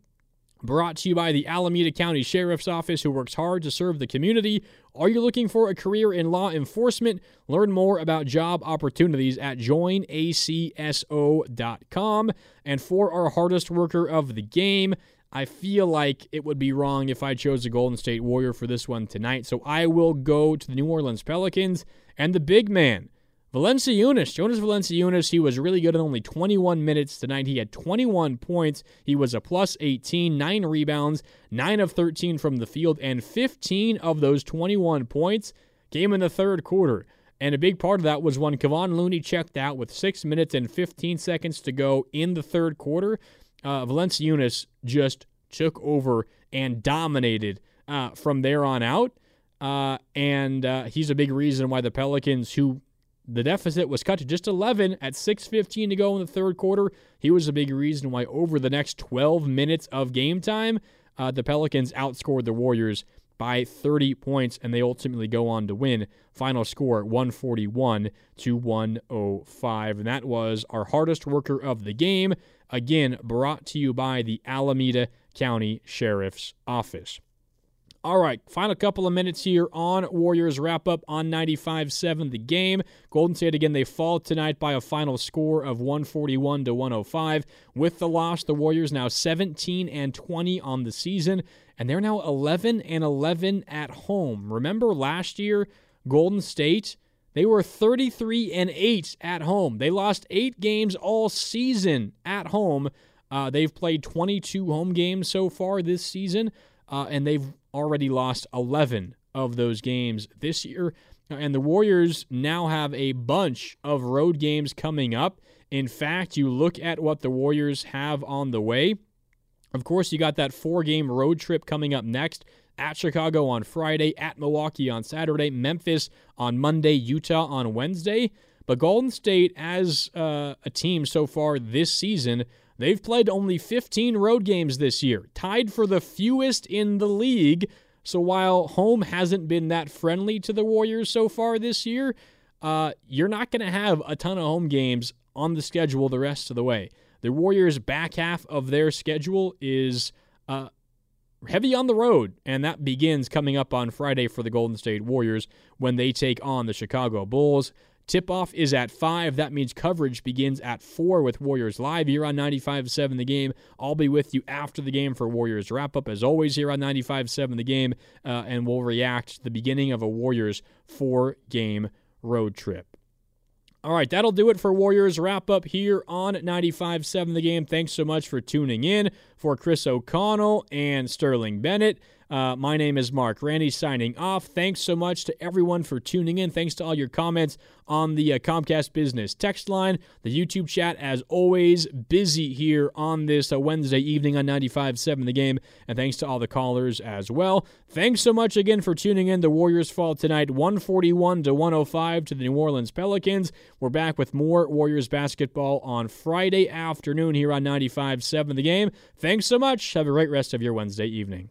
Brought to you by the Alameda County Sheriff's Office, who works hard to serve the community. Are you looking for a career in law enforcement? Learn more about job opportunities at joinacso.com. And for our hardest worker of the game, I feel like it would be wrong if I chose a Golden State Warrior for this one tonight. So I will go to the New Orleans Pelicans and the big man. Valanciunas, Jonas Valanciunas, he was really good in only 21 minutes tonight. He had 21 points. He was a plus 18, 9 rebounds, 9 of 13 from the field, and 15 of those 21 points came in the third quarter. And a big part of that was when Kevon Looney checked out with 6 minutes and 15 seconds to go in the third quarter. Uh, Valanciunas just took over and dominated uh, from there on out. Uh, and uh, he's a big reason why the Pelicans, who the deficit was cut to just 11 at 6:15 to go in the third quarter. He was a big reason why over the next 12 minutes of game time, uh, the Pelicans outscored the Warriors by 30 points, and they ultimately go on to win. Final score 141 to 105. And that was our hardest worker of the game. Again, brought to you by the Alameda County Sheriff's Office. All right, final couple of minutes here on Warriors wrap up on 95-7 the game. Golden State again they fall tonight by a final score of 141 to 105. With the loss, the Warriors now 17 and 20 on the season and they're now 11 and 11 at home. Remember last year Golden State they were 33 and 8 at home. They lost 8 games all season at home. Uh, they've played 22 home games so far this season. Uh, and they've already lost 11 of those games this year. And the Warriors now have a bunch of road games coming up. In fact, you look at what the Warriors have on the way. Of course, you got that four game road trip coming up next at Chicago on Friday, at Milwaukee on Saturday, Memphis on Monday, Utah on Wednesday. But Golden State, as uh, a team so far this season, They've played only 15 road games this year, tied for the fewest in the league. So while home hasn't been that friendly to the Warriors so far this year, uh, you're not going to have a ton of home games on the schedule the rest of the way. The Warriors' back half of their schedule is uh, heavy on the road, and that begins coming up on Friday for the Golden State Warriors when they take on the Chicago Bulls. Tip off is at 5. That means coverage begins at 4 with Warriors Live here on 95.7 The Game. I'll be with you after the game for Warriors Wrap Up, as always, here on 95.7 The Game, uh, and we'll react to the beginning of a Warriors four game road trip. All right, that'll do it for Warriors wrap up here on 95.7 The Game. Thanks so much for tuning in. For Chris O'Connell and Sterling Bennett, uh, my name is Marc Grandi signing off. Thanks so much to everyone for tuning in. Thanks to all your comments on the uh, Comcast Business text line, the YouTube chat, as always, busy here on this uh, Wednesday evening on 95.7 The Game. And thanks to all the callers as well. Thanks so much again for tuning in. The Warriors fall tonight 141 to 105 to the New Orleans Pelicans. We're back with more Warriors basketball on Friday afternoon here on 95.7 The Game. Thanks so much. Have a great rest of your Wednesday evening.